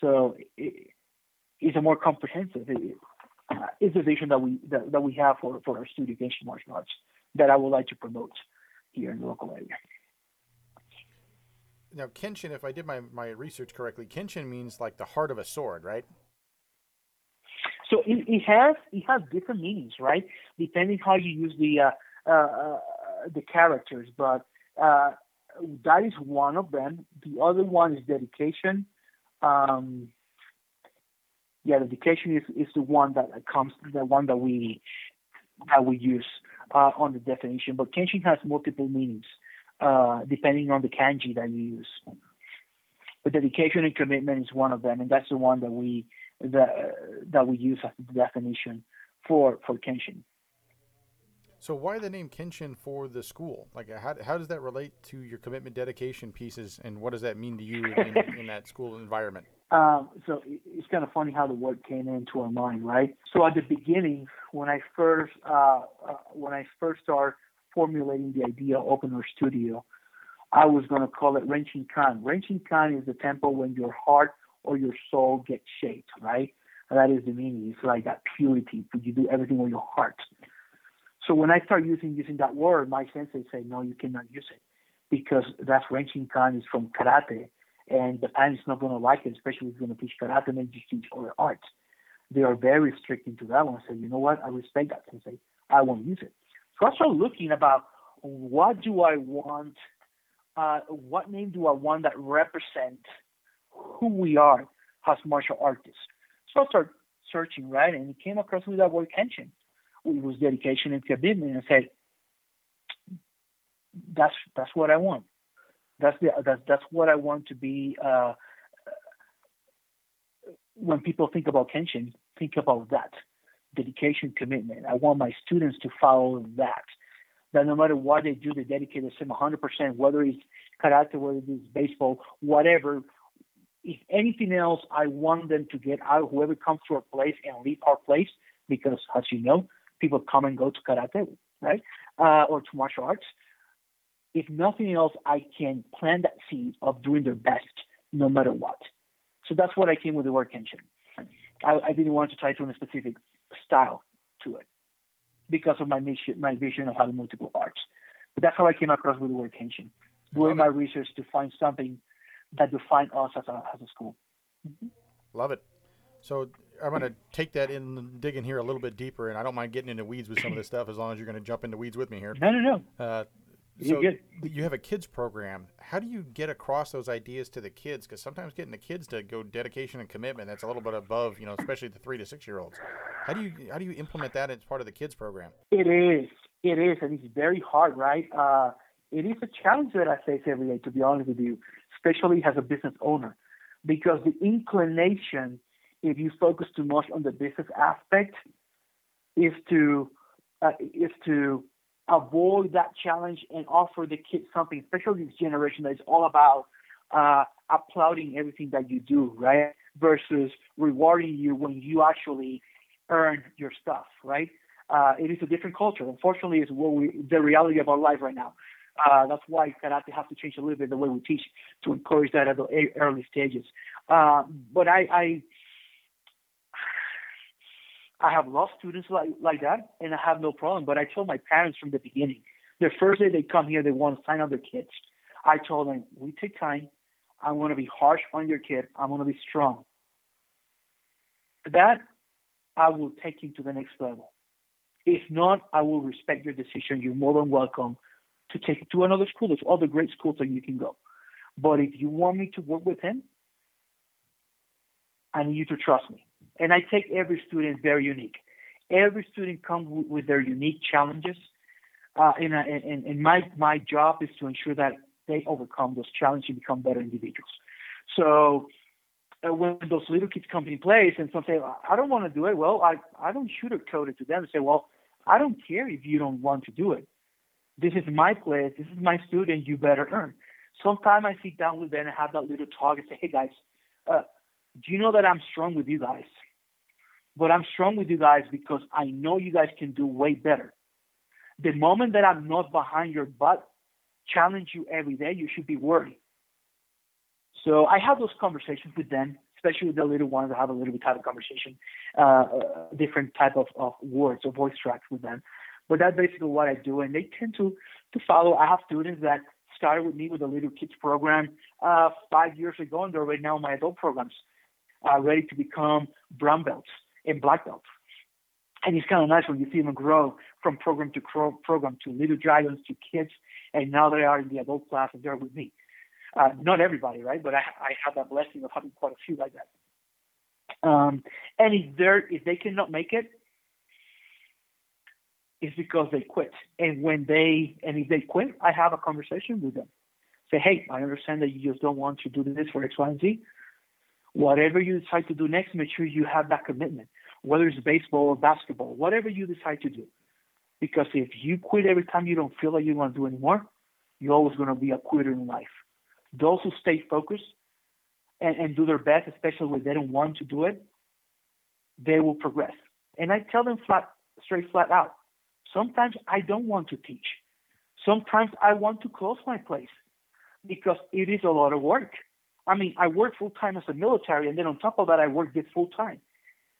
So it, it's a more comprehensive. It, uh, it's a vision that we that, that we have for, for our studio Kenshin martial arts that I would like to promote here in the local area now kenshin if i did my, my research correctly kenshin means like the heart of a sword right? So it, it has it has different meanings right? Depending how you use the uh, uh, uh, the characters but uh, that is one of them. The other one is dedication. Um, yeah dedication is, is the one that comes the one that we that we use uh, on the definition but kenshin has multiple meanings depending on the kanji that you use. But dedication and commitment is one of them, and that's the one that we that that we use as the definition for for kenshin. So why the name Kenshin for the school? Like, how, how does that relate to your commitment dedication pieces, and what does that mean to you in, in that school environment? Um, so it's kind of funny how the word came into our mind, right? So at the beginning, when I first uh, uh, when I first started formulating the idea of studio, I was going to call it Renshin Kan. Renshin Kan is the temple when your heart or your soul gets shaped, right? And that is the meaning. It's like that purity. You do everything with your heart. So when I start using using that word, my sensei say, no, you cannot use it because that's Renshin Kan is from karate, and the parents is not going to like it, especially if you're going to teach karate and just teach other arts. They are very strict into that one. Say, you know what? I respect that sensei. I won't use it. So I started looking about what do I want, uh, what name do I want that represent who we are as martial artists. So I started searching, right, and came across with that word kenshin. It was dedication and commitment, and I said, that's that's what I want. That's the that's that's what I want to be. Uh, when people think about kenshin, think about that dedication, commitment. I want my students to follow that. That no matter what they do, they dedicate themselves 100%, whether it's karate, whether it's baseball, whatever. If anything else, I want them to get out, whoever comes to our place and leave our place, because as you know, people come and go to karate, right, uh, or to martial arts. If nothing else, I can plant that seed of doing their best no matter what. So that's what I came with the word kenshin. I, I didn't want to tie to a specific style to it because of my mission, my vision of having multiple arts. But that's how I came across with the word kenshin, doing my research to find something that define us as a, as a school. Mm-hmm. Love it. So I'm going to take that in, dig in here a little bit deeper, and I don't mind getting into weeds with some of this stuff as long as you're going to jump into weeds with me here. No, no, no. Uh, so you have a kids program. How do you get across those ideas to the kids? Because sometimes getting the kids to go dedication and commitment that's a little bit above, you know, especially the three to six year olds. How do you how do you implement that as part of the kids program? It is, it is, and it's very hard, right? Uh, it is a challenge that I face every day, to be honest with you, especially as a business owner, because the inclination, if you focus too much on the business aspect, is to uh, is to avoid that challenge and offer the kids something, especially this generation that is all about uh, applauding everything that you do, right? Versus rewarding you when you actually earn your stuff, right? Uh, it is a different culture. Unfortunately, it's what we, the reality of our life right now. Uh, that's why karate has to change a little bit the way we teach to encourage that at the early stages. Uh, but I, I I have lost students like, like that, and I have no problem. But I told my parents from the beginning, the first day they come here, they want to sign up their kids. I told them, we take time. I'm going to be harsh on your kid. I'm going to be strong. That I will take you to the next level. If not, I will respect your decision. You're more than welcome to take it to another school. There's other great schools that you can go. But if you want me to work with him, I need you to trust me. And I take every student very unique. Every student comes with, with their unique challenges. Uh, and, and, and my, my job is to ensure that they overcome those challenges and become better individuals. So uh, when those little kids come in place and some say, I don't want to do it, well, I, I don't sugarcoat it to them and say, well, I don't care if you don't want to do it. This is my place. This is my student. You better earn. Sometimes I sit down with them and have that little talk and say, hey, guys, uh, do you know that I'm strong with you guys? But I'm strong with you guys because I know you guys can do way better. The moment that I'm not behind your butt, challenge you every day, you should be worried. So I have those conversations with them, especially with the little ones. I have a little bit type of conversation, uh, different type of, of words or voice tracks with them. But that's basically what I do, and they tend to to follow. I have students that started with me with the little kids program uh, five years ago, and they're right now in my adult programs, uh, ready to become brown belts and black belts. And it's kind of nice when you see them grow from program to pro- program to little dragons to kids, and now they are in the adult class and they're with me. Uh, not everybody, right? But I, I have that blessing of having quite a few like that. Um, and if they if they cannot make it, it's because they quit. And when they and if they quit, I have a conversation with them. Say, hey, I understand that you just don't want to do this for X, Y, and Z. Whatever you decide to do next, make sure you have that commitment, whether it's baseball or basketball, whatever you decide to do. Because if you quit every time you don't feel like you want to do anymore, you're always going to be a quitter in life. Those who stay focused and, and do their best, especially when they don't want to do it, they will progress. And I tell them flat, straight flat out. Sometimes I don't want to teach. Sometimes I want to close my place because it is a lot of work. I mean, I work full time as a military, and then on top of that, I work this full time.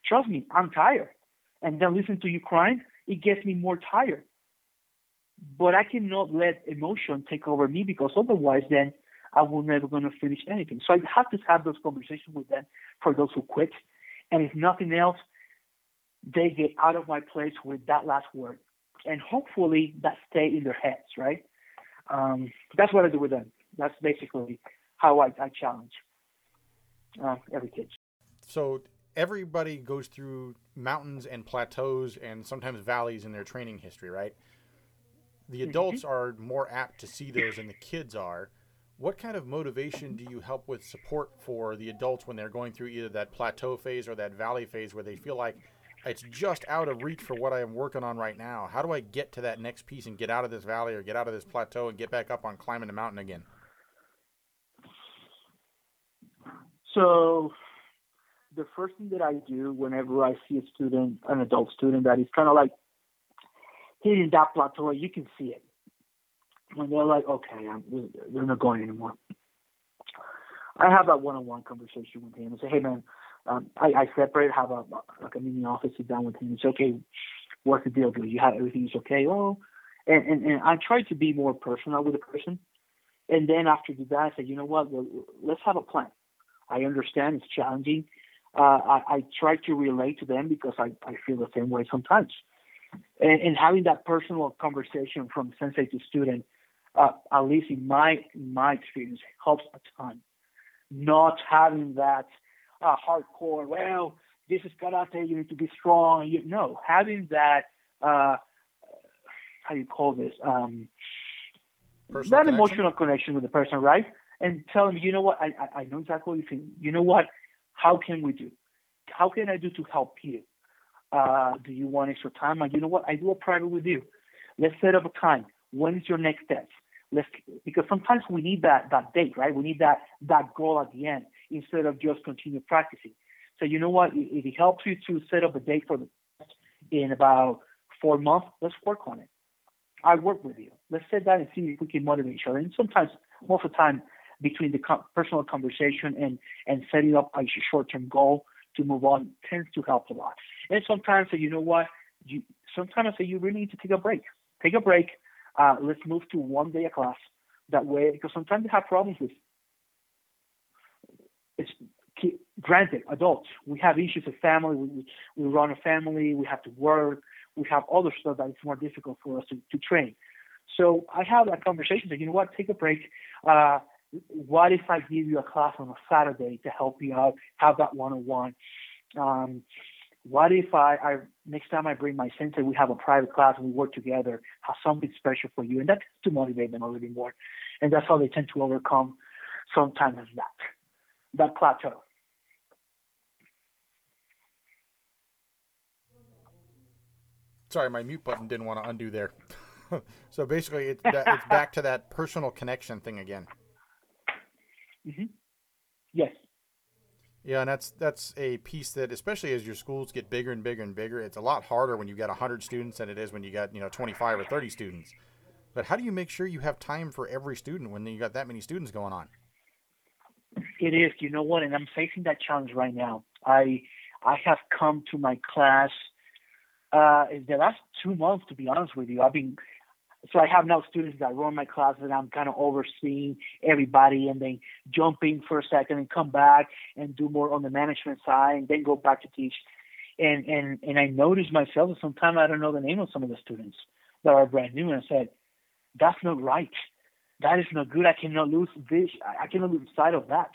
Trust me, I'm tired. And then listen to you crying, it gets me more tired. But I cannot let emotion take over me because otherwise, then I will never going to finish anything. So I have to have those conversations with them for those who quit. And if nothing else, they get out of my place with that last word. And hopefully that stay in their heads, right? Um, that's what I do with them. That's basically how I, I challenge uh, every kid. So everybody goes through mountains and plateaus and sometimes valleys in their training history, right? The mm-hmm. adults mm-hmm. are more apt to see those than the kids are. What kind of motivation do you help with support for the adults when they're going through either that plateau phase or that valley phase where they feel like it's just out of reach for what I am working on right now? How do I get to that next piece and get out of this valley or get out of this plateau and get back up on climbing the mountain again? So the first thing that I do whenever I see a student, an adult student that is kind of like hitting that plateau, you can see it. When they're like, okay, I'm, they're not going anymore. I have that one-on-one conversation with him and say, hey man, um, I, I separate, have a like a mini office, sit down with him. It's okay. What's the deal? Do you have everything's okay? Oh, and, and and I try to be more personal with the person. And then after that, I say, you know what? Well, let's have a plan. I understand it's challenging. Uh, I, I try to relate to them because I, I feel the same way sometimes. And, and having that personal conversation from sensei to student, uh, at least in my in my experience, helps a ton. Not having that uh, hardcore, well, this is karate, you need to be strong. You, no, having that, uh, how do you call this? Um, Personal that connection? emotional connection with the person, right? And tell them, you know what, I, I, I know exactly what you think. You know what, how can we do? How can I do to help you? Uh, do you want extra time? And you know what, I do a private with you. Let's set up a time. When is your next step? Let's because sometimes we need that that date, right? We need that that goal at the end instead of just continue practicing. So you know what, if it helps you to set up a date for the in about four months, let's work on it. I work with you. Let's sit down and see if we can motivate each other. And sometimes, most of the time, between the co- personal conversation and and setting up a short-term goal to move on tends to help a lot. And sometimes, so you know what, you sometimes I say you really need to take a break. Take a break. Uh, let's move to one day a class. That way, because sometimes they have problems with. It's granted, adults. We have issues with family. We, we run a family. We have to work. We have other stuff that it's more difficult for us to, to train. So I have that conversation. That you know what, take a break. Uh, what if I give you a class on a Saturday to help you out? Have that one-on-one. Um, what if I, I next time I bring my sensei, we have a private class and we work together, have something special for you, and that's to motivate them a little bit more, and that's how they tend to overcome sometimes that that plateau. Sorry, my mute button didn't want to undo there. so basically, it's that, it's back to that personal connection thing again. Mm-hmm. Yes. Yeah, and that's that's a piece that, especially as your schools get bigger and bigger and bigger, it's a lot harder when you got hundred students than it is when you got you know twenty five or thirty students. But how do you make sure you have time for every student when you got that many students going on? It is. You know what? And I'm facing that challenge right now. I I have come to my class uh, in the last two months. To be honest with you, I've been so I have now students that run my class and I'm kind of overseeing everybody and then jumping for a second and come back and do more on the management side and then go back to teach. And and and I noticed myself that sometimes I don't know the name of some of the students that are brand new and I said, that's not right. That is not good. I cannot lose this. I cannot lose sight of that.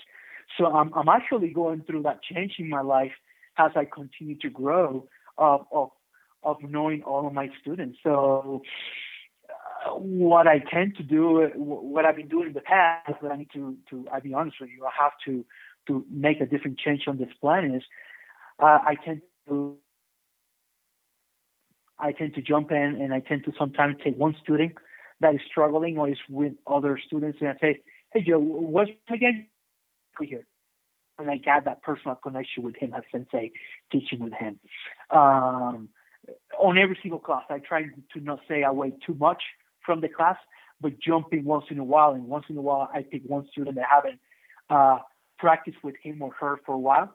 So I'm I'm actually going through that change in my life as I continue to grow of of of knowing all of my students. So what I tend to do, what I've been doing in the past, but I need to, to, I'll be honest with you, I have to, to make a different change on this plan is, uh, I tend to, I tend to jump in and I tend to sometimes take one student that is struggling or is with other students and I say, hey Joe, what's again here? And I got that personal connection with him as sensei, teaching with him. Um, on every single class, I try to not say away too much from the class, but jumping once in a while. And once in a while, I pick one student that haven't uh, practiced with him or her for a while,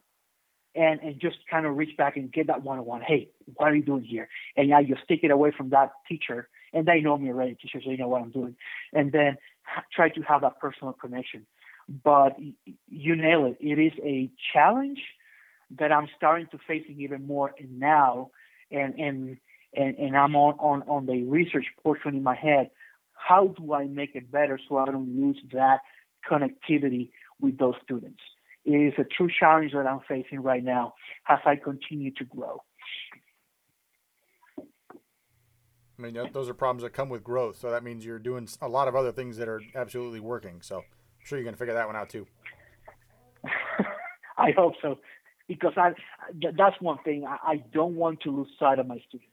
and and just kind of reach back and get that one-on-one. Hey, what are you doing here? And yeah, you stick it away from that teacher, and they know me already, teacher, so you know what I'm doing. And then try to have that personal connection. But you nail it. It is a challenge that I'm starting to facing even more now, and and and, and I'm on, on, on the research portion in my head. How do I make it better so I don't lose that connectivity with those students? It is a true challenge that I'm facing right now as I continue to grow. I mean, those are problems that come with growth. So that means you're doing a lot of other things that are absolutely working. So I'm sure you're going to figure that one out too. I hope so, because I that's one thing I, I don't want to lose sight of my students.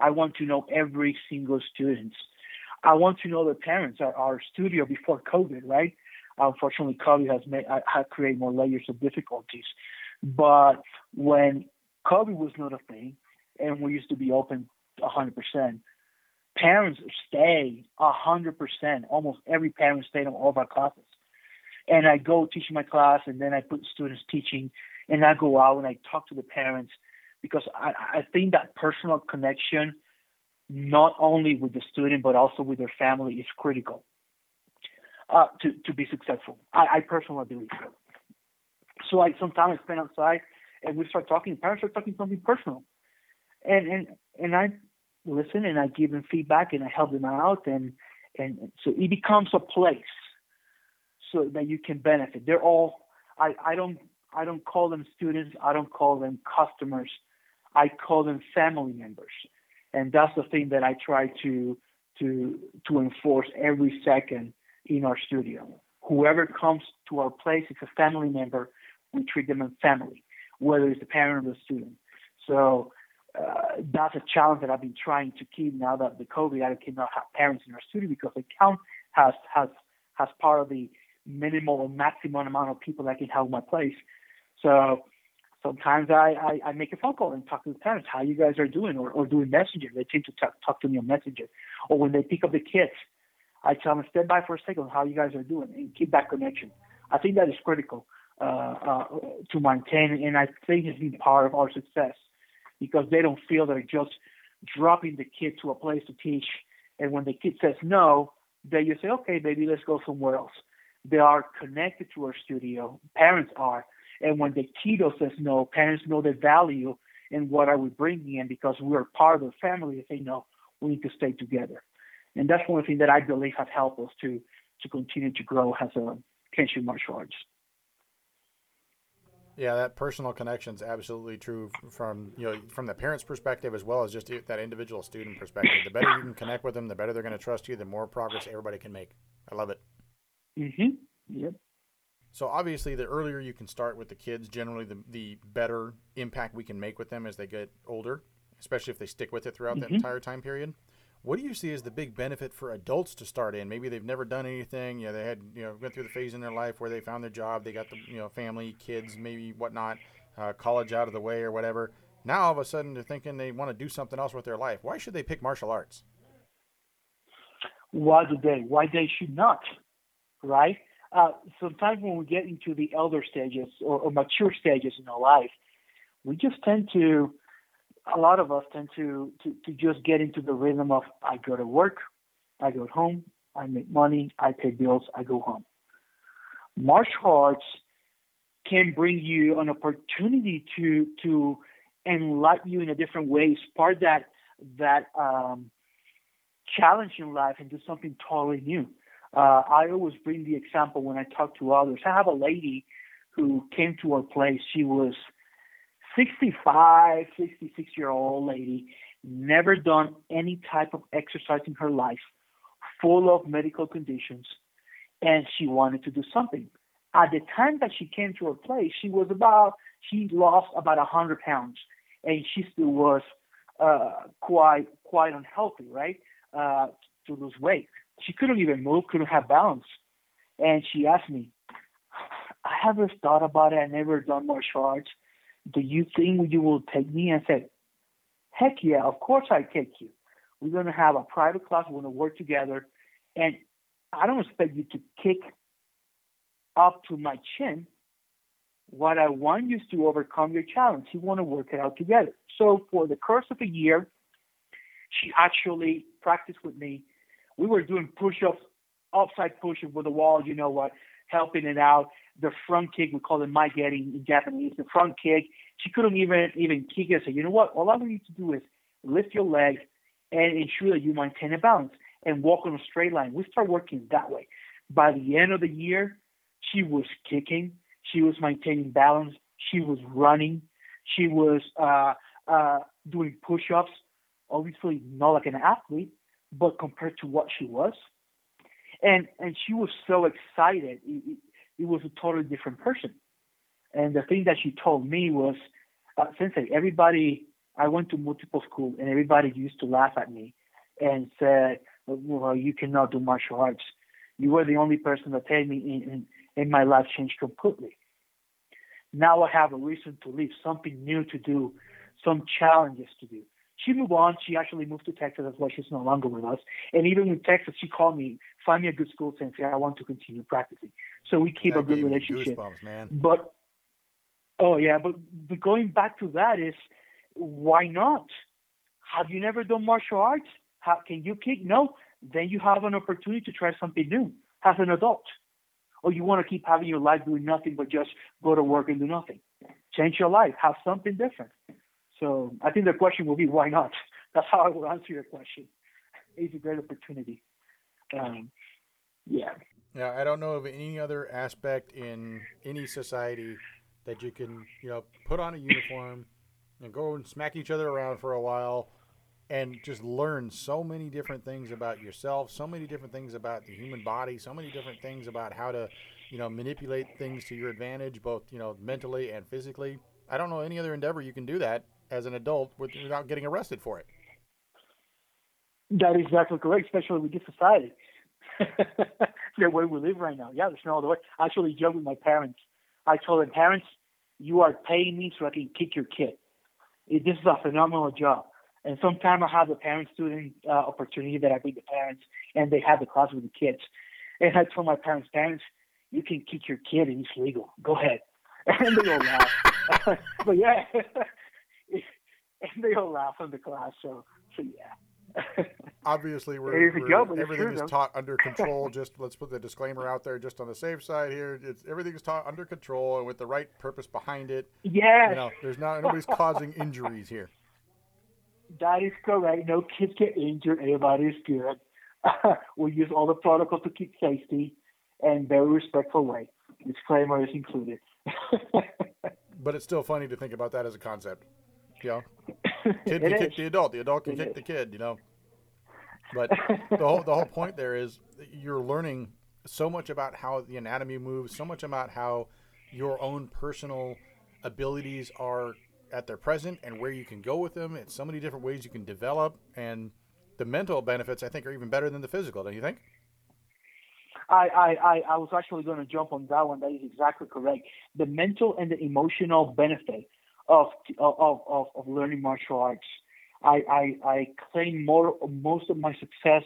I want to know every single student. I want to know the parents. Our, our studio before COVID, right? Unfortunately, COVID has made uh, had created more layers of difficulties. But when COVID was not a thing, and we used to be open 100%, parents stay hundred percent. Almost every parent stayed on all of our classes. And I go teaching my class, and then I put students teaching, and I go out and I talk to the parents because I, I think that personal connection, not only with the student but also with their family, is critical uh, to to be successful. I, I personally believe so. So I sometimes spend outside and we start talking. Parents are talking something personal, and and and I listen and I give them feedback and I help them out and and so it becomes a place so that you can benefit. They're all I I don't I don't call them students. I don't call them customers. I call them family members, and that's the thing that I try to to to enforce every second in our studio. Whoever comes to our place is a family member. We treat them as family, whether it's the parent or the student. So uh, that's a challenge that I've been trying to keep now that the COVID, I cannot have parents in our studio because the count has has has part of the minimal or maximum amount of people that can have my place. So sometimes I, I, I make a phone call and talk to the parents, how you guys are doing, or, or doing messenger. They tend to talk, talk to me on messenger. Or when they pick up the kids, I tell them, stand by for a second, how you guys are doing, and keep that connection. I think that is critical uh, uh, to maintain, and I think it's been part of our success because they don't feel they're just dropping the kid to a place to teach, and when the kid says no, they just say, okay, baby, let's go somewhere else. They are connected to our studio. Parents are, and when the kiddo says no, parents know the value in what are we bringing in because we're part of the family. They say no, we need to stay together, and that's one thing that I believe has helped us to to continue to grow as a Kenshin martial arts. Yeah, that personal connection is absolutely true from you know from the parent's perspective as well as just that individual student perspective. The better you can connect with them, the better they're going to trust you. The more progress everybody can make. I love it. Mhm. Yep. So obviously, the earlier you can start with the kids, generally the the better impact we can make with them as they get older, especially if they stick with it throughout mm-hmm. that entire time period. What do you see as the big benefit for adults to start in? Maybe they've never done anything. You know, they had you know went through the phase in their life where they found their job, they got the you know family, kids, maybe whatnot, uh, college out of the way or whatever. Now all of a sudden they're thinking they want to do something else with their life. Why should they pick martial arts? Why do they? Why they should not? Right? Uh, sometimes when we get into the elder stages or, or mature stages in our life, we just tend to a lot of us tend to, to, to just get into the rhythm of I go to work, I go home, I make money, I pay bills, I go home. Martial arts can bring you an opportunity to to enlighten you in a different way, spark that that um, challenge in life and do something totally new. Uh, I always bring the example when I talk to others. I have a lady who came to our place. She was 65, 66 year old lady, never done any type of exercise in her life, full of medical conditions, and she wanted to do something. At the time that she came to our place, she was about, she lost about 100 pounds, and she still was uh, quite, quite unhealthy, right? Uh, to lose weight. She couldn't even move, couldn't have balance. And she asked me, I haven't thought about it. I never done martial arts do you think you will take me? I said, heck yeah, of course I take you. We're going to have a private class. We're going to work together. And I don't expect you to kick up to my chin. What I want you is to overcome your challenge. You want to work it out together. So for the course of a year, she actually practiced with me. We were doing push-ups, upside push-ups with the wall, you know what, helping it out the front kick, we call it mae geri in Japanese, the front kick. She couldn't even even kick it. So you know what? All I need to do is lift your leg and ensure that you maintain a balance and walk on a straight line. We start working that way. By the end of the year, she was kicking, she was maintaining balance, she was running, she was uh, uh, doing push-ups. Obviously, not like an athlete, but compared to what she was, and and she was so excited. It, it was a totally different person. And the thing that she told me was, uh, Sensei, everybody, I went to multiple schools and everybody used to laugh at me and said, well, you cannot do martial arts. You were the only person that told me and, in my life changed completely. Now I have a reason to live, something new to do, some challenges to do. She moved on. She actually moved to Texas. That's why she's no longer with us. And even in Texas, she called me, find me a good school, Sensei. I want to continue practicing. So we keep That a good relationship. goosebumps, man. But oh yeah, but, but going back to that is why not? Have you never done martial arts? How can you kick? No. Then you have an opportunity to try something new as an adult. Or you want to keep having your life doing nothing but just go to work and do nothing. Change your life. Have something different. So I think the question will be why not? That's how I will answer your question. It's a great opportunity. Um, yeah. Yeah, I don't know of any other aspect in any society that you can, you know, put on a uniform and go and smack each other around for a while and just learn so many different things about yourself, so many different things about the human body, so many different things about how to, you know, manipulate things to your advantage, both, you know, mentally and physically. I don't know any other endeavor you can do that as an adult without getting arrested for it. That is exactly correct, especially with this society. the way we live right now. Yeah, there's no other way. I actually joked with my parents. I told them, parents, you are paying me so I can kick your kid. This is a phenomenal job. And sometimes I have the parent-student uh, opportunity that I bring the parents, and they have the class with the kids. And I told my parents, parents, you can kick your kid and it's legal. Go ahead. And they all laugh. but yeah, and they all laugh in the class. So, so yeah. Obviously, we're, we're- it's everything is taught under control. just let's put the disclaimer out there, just on the safe side here. It's is taught under control and with the right purpose behind it. Yeah. You know, there's not nobody's causing injuries here. that is correct. No kids get injured. Everybody's good. we use all the protocol to keep safety and very respectful way. Disclaimer is included. But it's still funny to think about that as a concept. Know, kid can is. kick the adult, the adult can It kick is. the kid. You know, but the whole the whole point there is you're learning so much about how the anatomy moves, so much about how your own personal abilities are at their present and where you can go with them. And so many different ways you can develop, and the mental benefits I think are even better than the physical. Don't you think? I, I, I, I was actually going to jump on that one. That is exactly correct. The mental and the emotional benefit of of, of, of learning martial arts. I, I, I claim more most of my success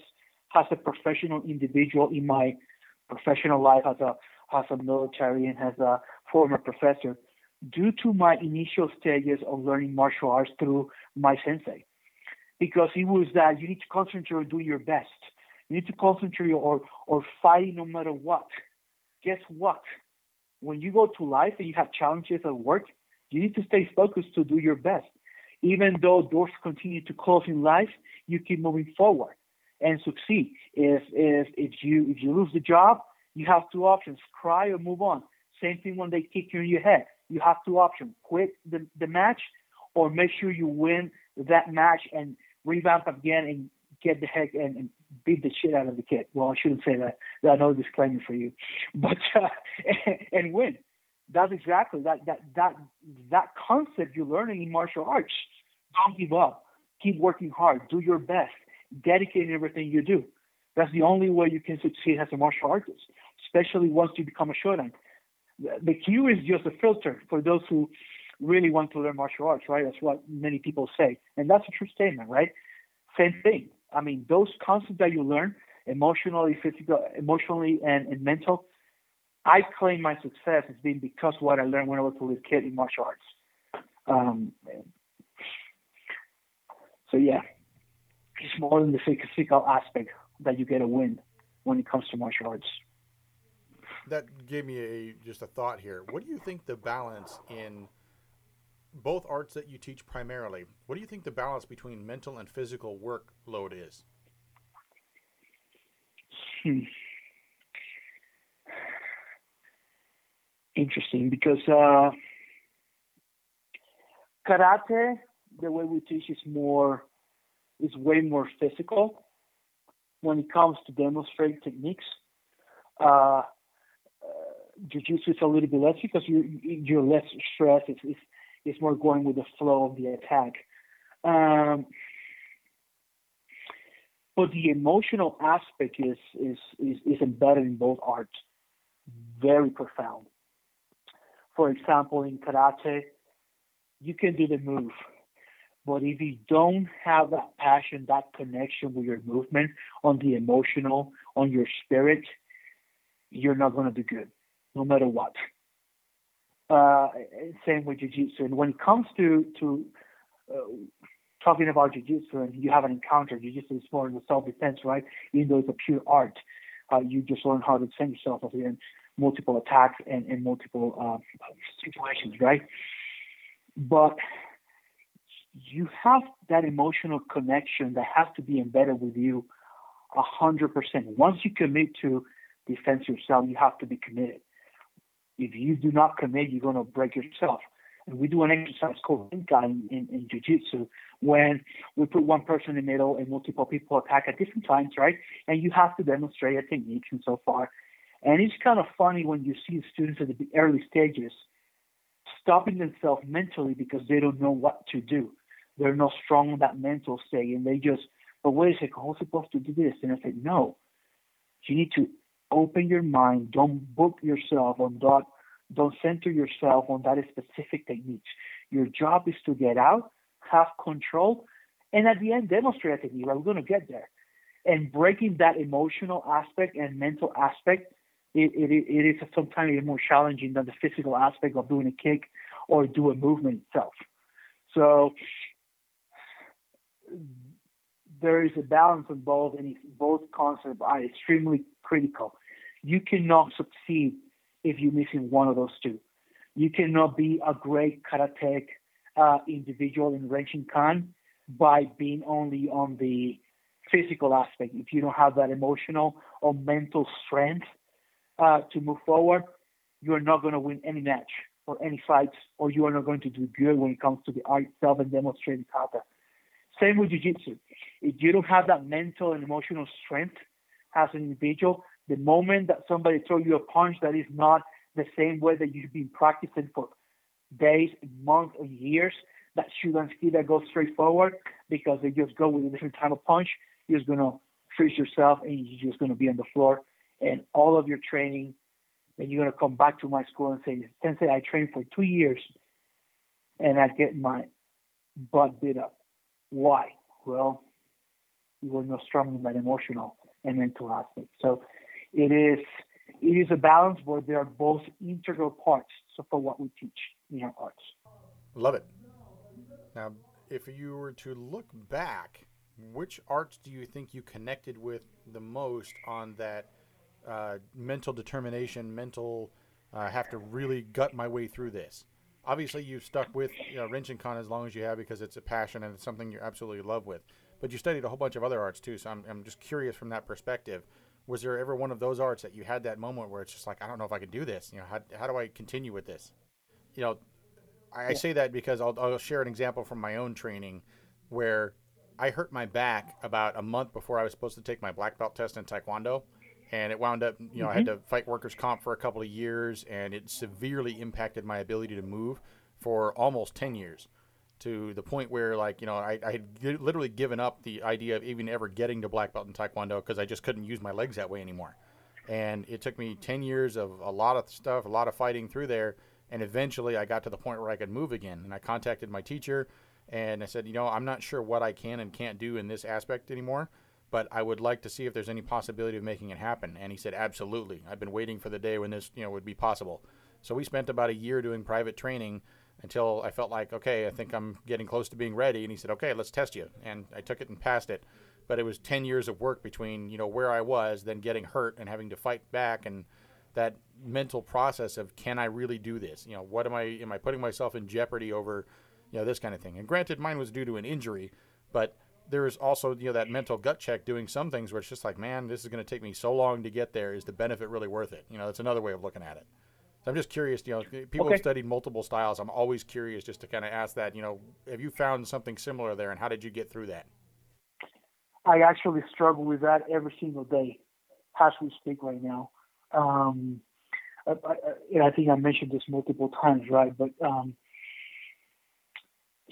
as a professional individual in my professional life as a as a military and as a former professor due to my initial stages of learning martial arts through my sensei. Because it was that you need to concentrate on doing your best. You need to concentrate or or fighting no matter what. Guess what? When you go to life and you have challenges at work, you need to stay focused to do your best. Even though doors continue to close in life, you keep moving forward and succeed. If if if you if you lose the job, you have two options: cry or move on. Same thing when they kick you in your head. You have two options: quit the, the match, or make sure you win that match and revamp again and get the heck and, and beat the shit out of the kid. Well, I shouldn't say that. That's no disclaimer for you, but uh, and win. That's exactly that that that that concept you're learning in martial arts. Don't give up. Keep working hard. Do your best. Dedicate everything you do. That's the only way you can succeed as a martial artist, especially once you become a shodan. The kyu is just a filter for those who really want to learn martial arts, right? That's what many people say, and that's a true statement, right? Same thing. I mean, those concepts that you learn, emotionally, physical, emotionally, and, and mental, I claim my success has been because what I learned when I was a little kid in martial arts. Um, so yeah, it's more than the physical aspect that you get a win when it comes to martial arts. That gave me a just a thought here. What do you think the balance in both arts that you teach primarily? What do you think the balance between mental and physical workload is? Hmm. Interesting because uh, karate, the way we teach is more, is way more physical when it comes to demonstrate techniques. Uh, uh, jiu-jitsu is a little bit less because you you're less stressed. It's, it's it's more going with the flow of the attack. Um, but the emotional aspect is, is is is embedded in both arts, very profound. For example, in karate, you can do the move, But if you don't have that passion, that connection with your movement, on the emotional, on your spirit, you're not going to do good, no matter what. Uh, same with jiu-jitsu. And when it comes to to uh, talking about jiu-jitsu and you have an encounter, jiu-jitsu is more in the self-defense, right? Even though it's a pure art, uh, you just learn how to defend yourself against multiple attacks and, and multiple uh, situations, right? But you have that emotional connection that has to be embedded with you a hundred percent. Once you commit to defense yourself, you have to be committed. If you do not commit, you're going to break yourself. And we do an exercise called Rinka in, in, in Jiu-Jitsu when we put one person in the middle and multiple people attack at different times, right? And you have to demonstrate a technique and so far. And it's kind of funny when you see students at the early stages stopping themselves mentally because they don't know what to do. They're not strong in that mental state and they just, but wait a second, I'm supposed to do this. And I said, no, you need to open your mind. Don't book yourself on that don't center yourself on that specific technique. Your job is to get out, have control, and at the end demonstrate a technique. We're going to get there. And breaking that emotional aspect and mental aspect, it, it, is sometimes more challenging than the physical aspect of doing a kick or do a movement itself. So there is a balance in both, and both concepts are extremely critical. You cannot succeed if you're missing one of those two. You cannot be a great karate uh, individual in Khan by being only on the physical aspect. If you don't have that emotional or mental strength uh, to move forward, you're not going to win any match or any fights, or you are not going to do good when it comes to the art itself and demonstrating kata. Same with jiu-jitsu. If you don't have that mental and emotional strength as an individual, the moment that somebody throws you a punch that is not the same way that you've been practicing for days, months, or years, that shoot and ski that goes straight forward because they just go with a different type of punch, you're just gonna freeze yourself and you're just gonna be on the floor. And all of your training, and you're gonna come back to my school and say, Sensei, I trained for two years and I get my butt beat up. Why? Well, you were not strong in that emotional and mental aspect. So it is it is a balance where they are both integral parts for what we teach in our arts. Love it. Now, if you were to look back, which arts do you think you connected with the most on that uh, mental determination, mental uh, have to really gut my way through this? Obviously, you've stuck with you know, Renshin Kan as long as you have because it's a passion and it's something you absolutely love with. But you studied a whole bunch of other arts too, so I'm, I'm just curious from that perspective was there ever one of those arts that you had that moment where it's just like I don't know if I can do this? You know, how how do I continue with this? You know, I, I say that because I'll I'll share an example from my own training where I hurt my back about a month before I was supposed to take my black belt test in Taekwondo. And it wound up, you know, mm-hmm. I had mm-hmm. to fight workers' comp for a couple of years, and it severely impacted my ability to move for almost 10 years to the point where like you know I, I had literally given up the idea of even ever getting to black belt in taekwondo because I just couldn't use my legs that way anymore. And it took me 10 years of a lot of stuff, a lot of fighting through there. And eventually I got to the point where I could move again. And I contacted my teacher and I said, you know, I'm not sure what I can and can't do in this aspect anymore, but I would like to see if there's any possibility of making it happen. And he said, absolutely. I've been waiting for the day when this, you know, would be possible. So we spent about a year doing private training until I felt like, okay, I think I'm getting close to being ready. And he said, okay, let's test you. And I took it and passed it. But it was 10 years of work between, you know, where I was, then getting hurt and having to fight back and that mental process of can I really do this? You know, what am I am I putting myself in jeopardy over, you know, this kind of thing. And granted mine was due to an injury, but there's also, you know, that mental gut check doing some things where it's just like, man, this is going to take me so long to get there. Is the benefit really worth it? You know, that's another way of looking at it. So I'm just curious, you know, people okay. have studied multiple styles. I'm always curious just to kind of ask that, you know, have you found something similar there and how did you get through that? I actually struggle with that every single day as we speak right now. Um, I, I, I, think I mentioned this multiple times, right? But um,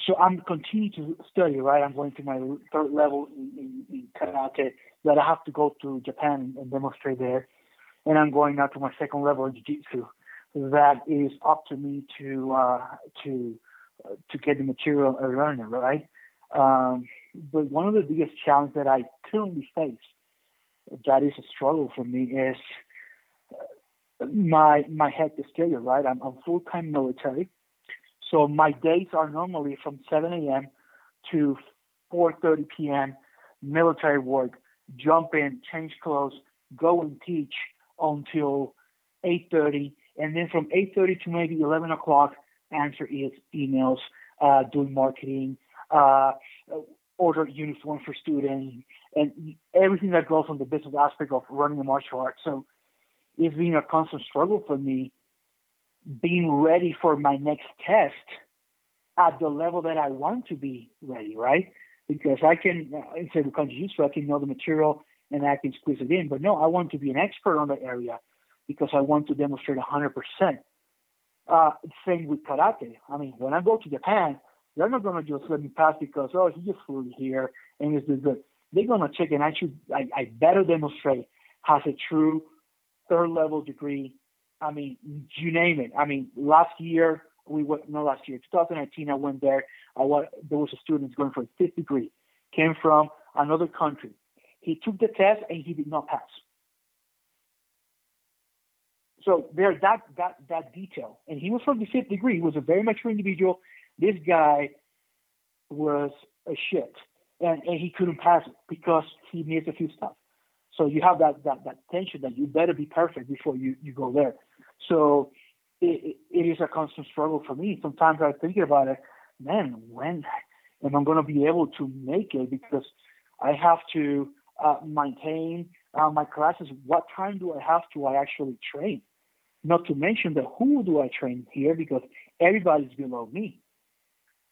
so I'm continuing to study, right? I'm going to my third level in, in, in karate that I have to go to Japan and demonstrate there. And I'm going now to my second level in jiu-jitsu that is up to me to uh, to uh, to get the material and learn it, right? Um, but one of the biggest challenges that I currently face, that is a struggle for me, is my my hectic schedule. Right, I'm, I'm full time military, so my days are normally from 7 a.m. to 4:30 p.m. military work. Jump in, change clothes, go and teach until 8:30, and then from 8:30 to maybe 11 o'clock, answer emails, uh, doing marketing, uh, order uniform for students, and everything that goes on the business aspect of running a martial art. So it's been a constant struggle for me being ready for my next test at the level that I want to be ready, right? Because I can, instead of jiu-jitsu, I can know the material and I can squeeze it in. But no, I want to be an expert on that area because I want to demonstrate 100%. Uh, same with karate. I mean, when I go to Japan, they're not going to just let me pass because, oh, he just flew here and he's good. They're going to check and I should, I, I better demonstrate has a true third level degree. I mean, you name it. I mean, last year, we went, no, last year, 2019, I went there. I was, there was a student going for a fifth degree, came from another country. He took the test and he did not pass. So there's that that that detail. And he was from the fifth degree. He was a very mature individual. This guy was a shit. And and he couldn't pass it because he missed a few stuff. So you have that that that tension that you better be perfect before you, you go there. So it, it is a constant struggle for me. Sometimes I'm thinking about it, man, when am I going to be able to make it? Because I have to uh, maintain uh, my classes. What time do I have to I actually train? Not to mention the who do I train here because everybody's below me,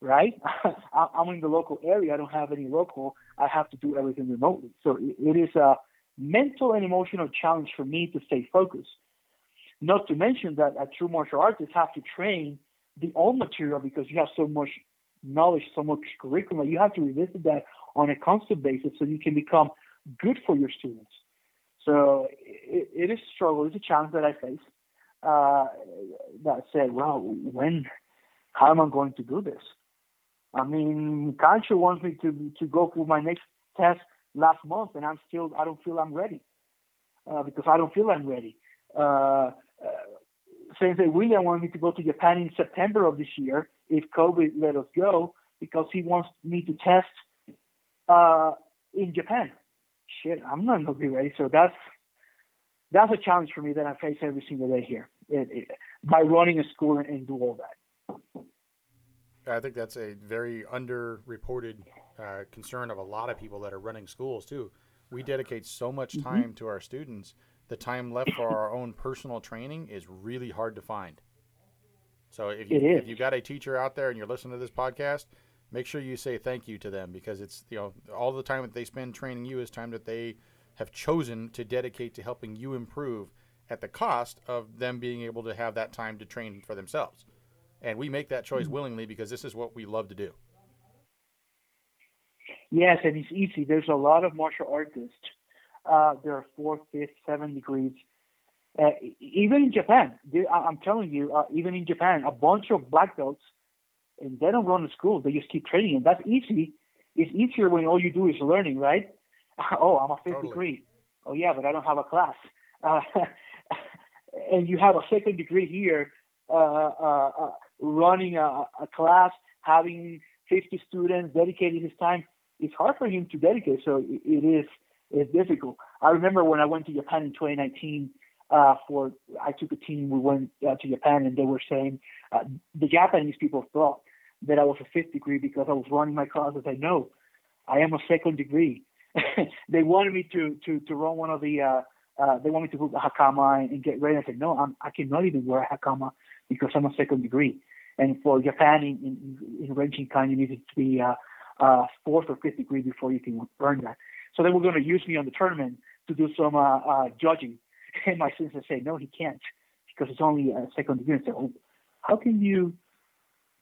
right? I'm in the local area. I don't have any local. I have to do everything remotely. So it is a mental and emotional challenge for me to stay focused. Not to mention that a true martial artist have to train the old material because you have so much knowledge, so much curriculum. You have to revisit that on a constant basis so you can become good for your students. So it, it is a struggle. It's a challenge that I face uh, that said, well, when, how am I going to do this? I mean, Kancho wants me to to go for my next test last month, and I'm still I don't feel I'm ready uh, because I don't feel I'm ready. Uh, uh, Sensei William wanted me to go to Japan in September of this year if COVID let us go because he wants me to test uh, in Japan. Shit, I'm not gonna be ready. So that's that's a challenge for me that I face every single day here it, it, by running a school and, and, do all that. I think that's a very underreported uh, concern of a lot of people that are running schools too. We dedicate so much mm-hmm. time mm-hmm. to our students. The time left for our own personal training is really hard to find. So if you if you got a teacher out there and you're listening to this podcast, make sure you say thank you to them because it's you know all the time that they spend training you is time that they have chosen to dedicate to helping you improve at the cost of them being able to have that time to train for themselves. And we make that choice mm-hmm. willingly because this is what we love to do. Yes, and it's easy. There's a lot of martial artists. Uh, there are four, fifth, seven degrees. Uh, even in Japan, I'm telling you, uh, even in Japan, a bunch of black belts, and they don't run to school. They just keep training, and that's easy. It's easier when all you do is learning, right? oh, I'm a fifth totally. degree. Oh yeah, but I don't have a class. Uh, and you have a second degree here, uh, uh, uh running a, a, class, having 50 students, dedicating his time. It's hard for him to dedicate, so it, it is it's difficult. I remember when I went to Japan in 2019. Uh, for I took a team. We went uh, to Japan, and they were saying uh, the Japanese people thought that I was a fifth degree because I was running my classes. I know I am a second degree. they wanted me to to to run one of the uh, uh, they want me to put the hakama and, get ready. I said no, I'm, I cannot even wear a hakama because I'm a second degree. And for Japan in in, in Renshin Kan, you need to be uh, uh, fourth or fifth degree before you can earn that. So they were going to use me on the tournament to do some uh, uh, judging, and my sensei say no, he can't because it's only a second degree. And I said, oh, how can you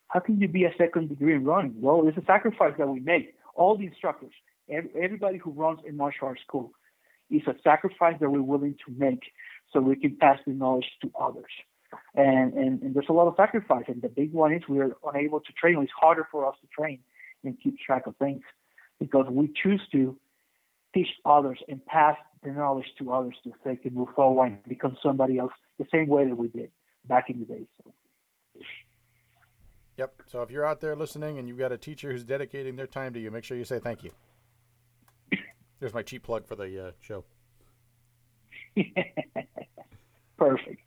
how can you be a second degree in running? Well, it's a sacrifice that we make. All the instructors, everybody who runs a martial arts school is a sacrifice that we're willing to make so we can pass the knowledge to others. And, and, and there's a lot of sacrifice. And the big one is we're unable to train. It's harder for us to train and keep track of things because we choose to teach others and pass the knowledge to others so they can move forward and become somebody else the same way that we did back in the day. So. Yep. So if you're out there listening and you've got a teacher who's dedicating their time to you, make sure you say thank you. There's my cheap plug for the uh, show. Perfect.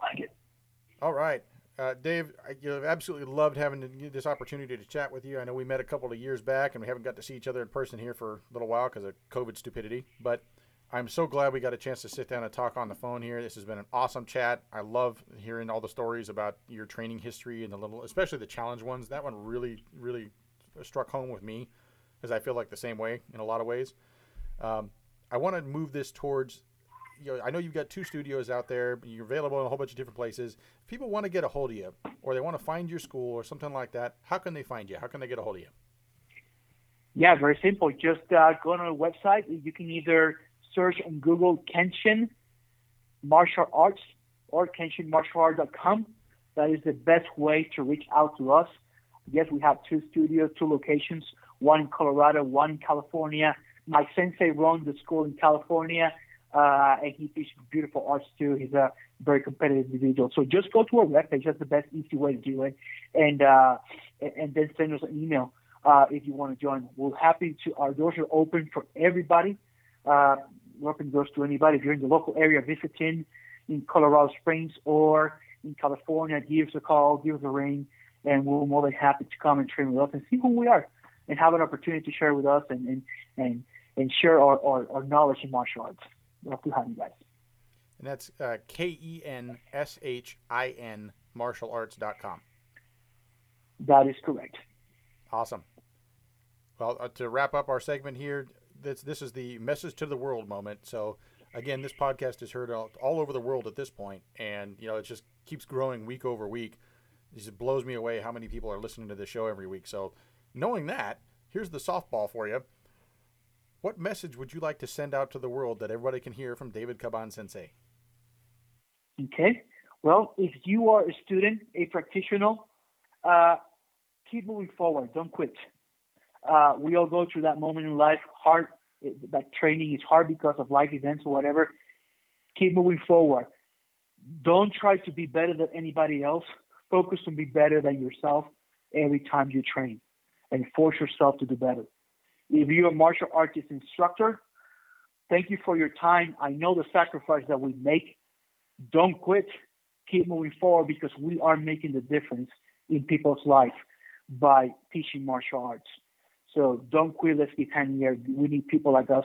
Like it. All right. Uh, Dave, I you know, absolutely loved having this opportunity to chat with you. I know we met a couple of years back and we haven't got to see each other in person here for a little while because of COVID stupidity. But I'm so glad we got a chance to sit down and talk on the phone here. This has been an awesome chat. I love hearing all the stories about your training history and the little, especially the challenge ones. That one really, really struck home with me because I feel like the same way in a lot of ways. Um, I want to move this towards you know, I know you've got two studios out there. You're available in a whole bunch of different places. If people want to get a hold of you, or they want to find your school, or something like that, how can they find you? How can they get a hold of you? Yeah, very simple. Just uh, go on our website. You can either search on Google Kenshin Martial Arts or KenshinMartialArt.com. That is the best way to reach out to us. Yes, we have two studios, two locations, one in Colorado, one in California. My sensei runs the school in California uh, and he teaches beautiful arts too. He's a very competitive individual. So just go to our webpage. That's the best, easy way to do it, and uh, and then send us an email uh, if you want to join. We're happy to. Our doors are open for everybody. Uh, we're open doors to anybody. If you're in the local area visiting in Colorado Springs or in California, give us a call, give us a ring, and we're more than happy to come and train with us and see who we are and have an opportunity to share with us and and and, and share our, our, our knowledge in martial arts love to have you guys. And that's uh, K E N S H I N martialarts.com. That is correct. Awesome. Well, uh, to wrap up our segment here, this this is the message to the world moment. So again, this podcast is heard all, all over the world at this point, and you know it just keeps growing week over week. It just blows me away how many people are listening to the show every week. So knowing that, here's the softball for you. What message would you like to send out to the world that everybody can hear from David Kaban Sensei? Okay. Well, if you are a student, a practitioner, uh, keep moving forward. Don't quit. Uh, we all go through that moment in life. Hard. That training is hard because of life events or whatever. Keep moving forward. Don't try to be better than anybody else. Focus on be better than yourself every time you train, and force yourself to do better. If you're a martial artist instructor, thank you for your time. I know the sacrifice that we make. Don't quit. Keep moving forward because we are making the difference in people's life by teaching martial arts. So don't quit. Let's hand here. We need people like us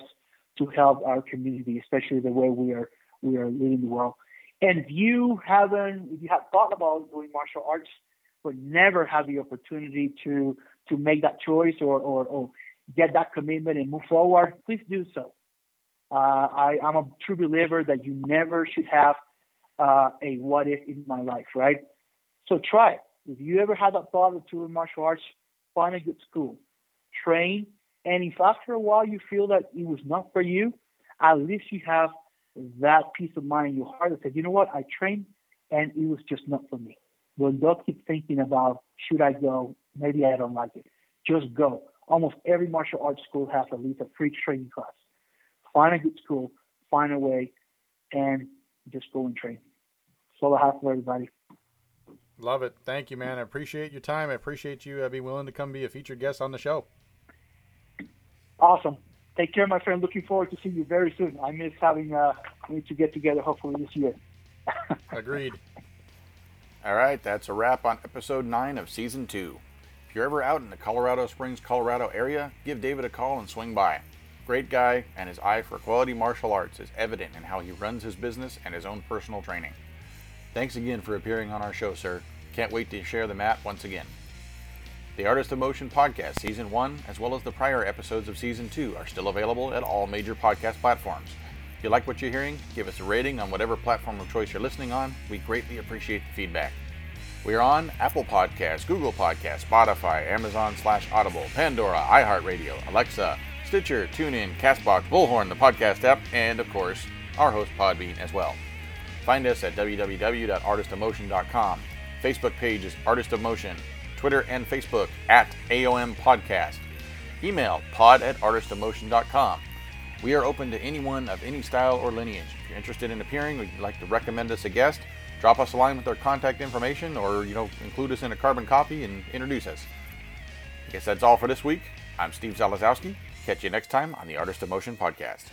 to help our community, especially the way we are we are leading the world. And if you haven't, if you have thought about doing martial arts, but never have the opportunity to to make that choice or or, or get that commitment and move forward, please do so. Uh, I, am a true believer that you never should have uh, a what if in my life, right? So try it. If you ever had that thought of doing martial arts, find a good school, train, and if after a while you feel that it was not for you, at least you have that peace of mind in your heart that says, you know what, I trained and it was just not for me. Well, don't keep thinking about should I go? Maybe I don't like it. Just go almost every martial arts school has at least a free training class. Find a good school, find a way, and just go and train. That's all I have for everybody. Love it. Thank you, man. I appreciate your time. I appreciate you uh, being willing to come be a featured guest on the show. Awesome. Take care, my friend. Looking forward to seeing you very soon. I miss having uh, me to get together hopefully this year. Agreed. All right, that's a wrap on episode nine of season two you're ever out in the Colorado Springs, Colorado area, give David a call and swing by. Great guy, and his eye for quality martial arts is evident in how he runs his business and his own personal training. Thanks again for appearing on our show, sir. Can't wait to share the mat once again. The Artist of Motion podcast, Season 1, as well as the prior episodes of Season 2, are still available at all major podcast platforms. If you like what you're hearing, give us a rating on whatever platform of choice you're listening on. We greatly appreciate the feedback. We are on Apple Podcasts, Google Podcasts, Spotify, Amazon slash Audible, Pandora, iHeartRadio, Alexa, Stitcher, TuneIn, Castbox, Bullhorn, the podcast app, and of course, our host Podbean as well. Find us at www.artistofmotion.com. Facebook page is Artist of Motion. Twitter and Facebook at AOM Podcast. Email pod at artistofmotion.com. We are open to anyone of any style or lineage. If you're interested in appearing, would like to recommend us a guest, drop us a line with our contact information or, you know, include us in a carbon copy and introduce us. I guess that's all for this week. I'm Steve Zalazowski. Catch you next time on the Artist of Motion podcast.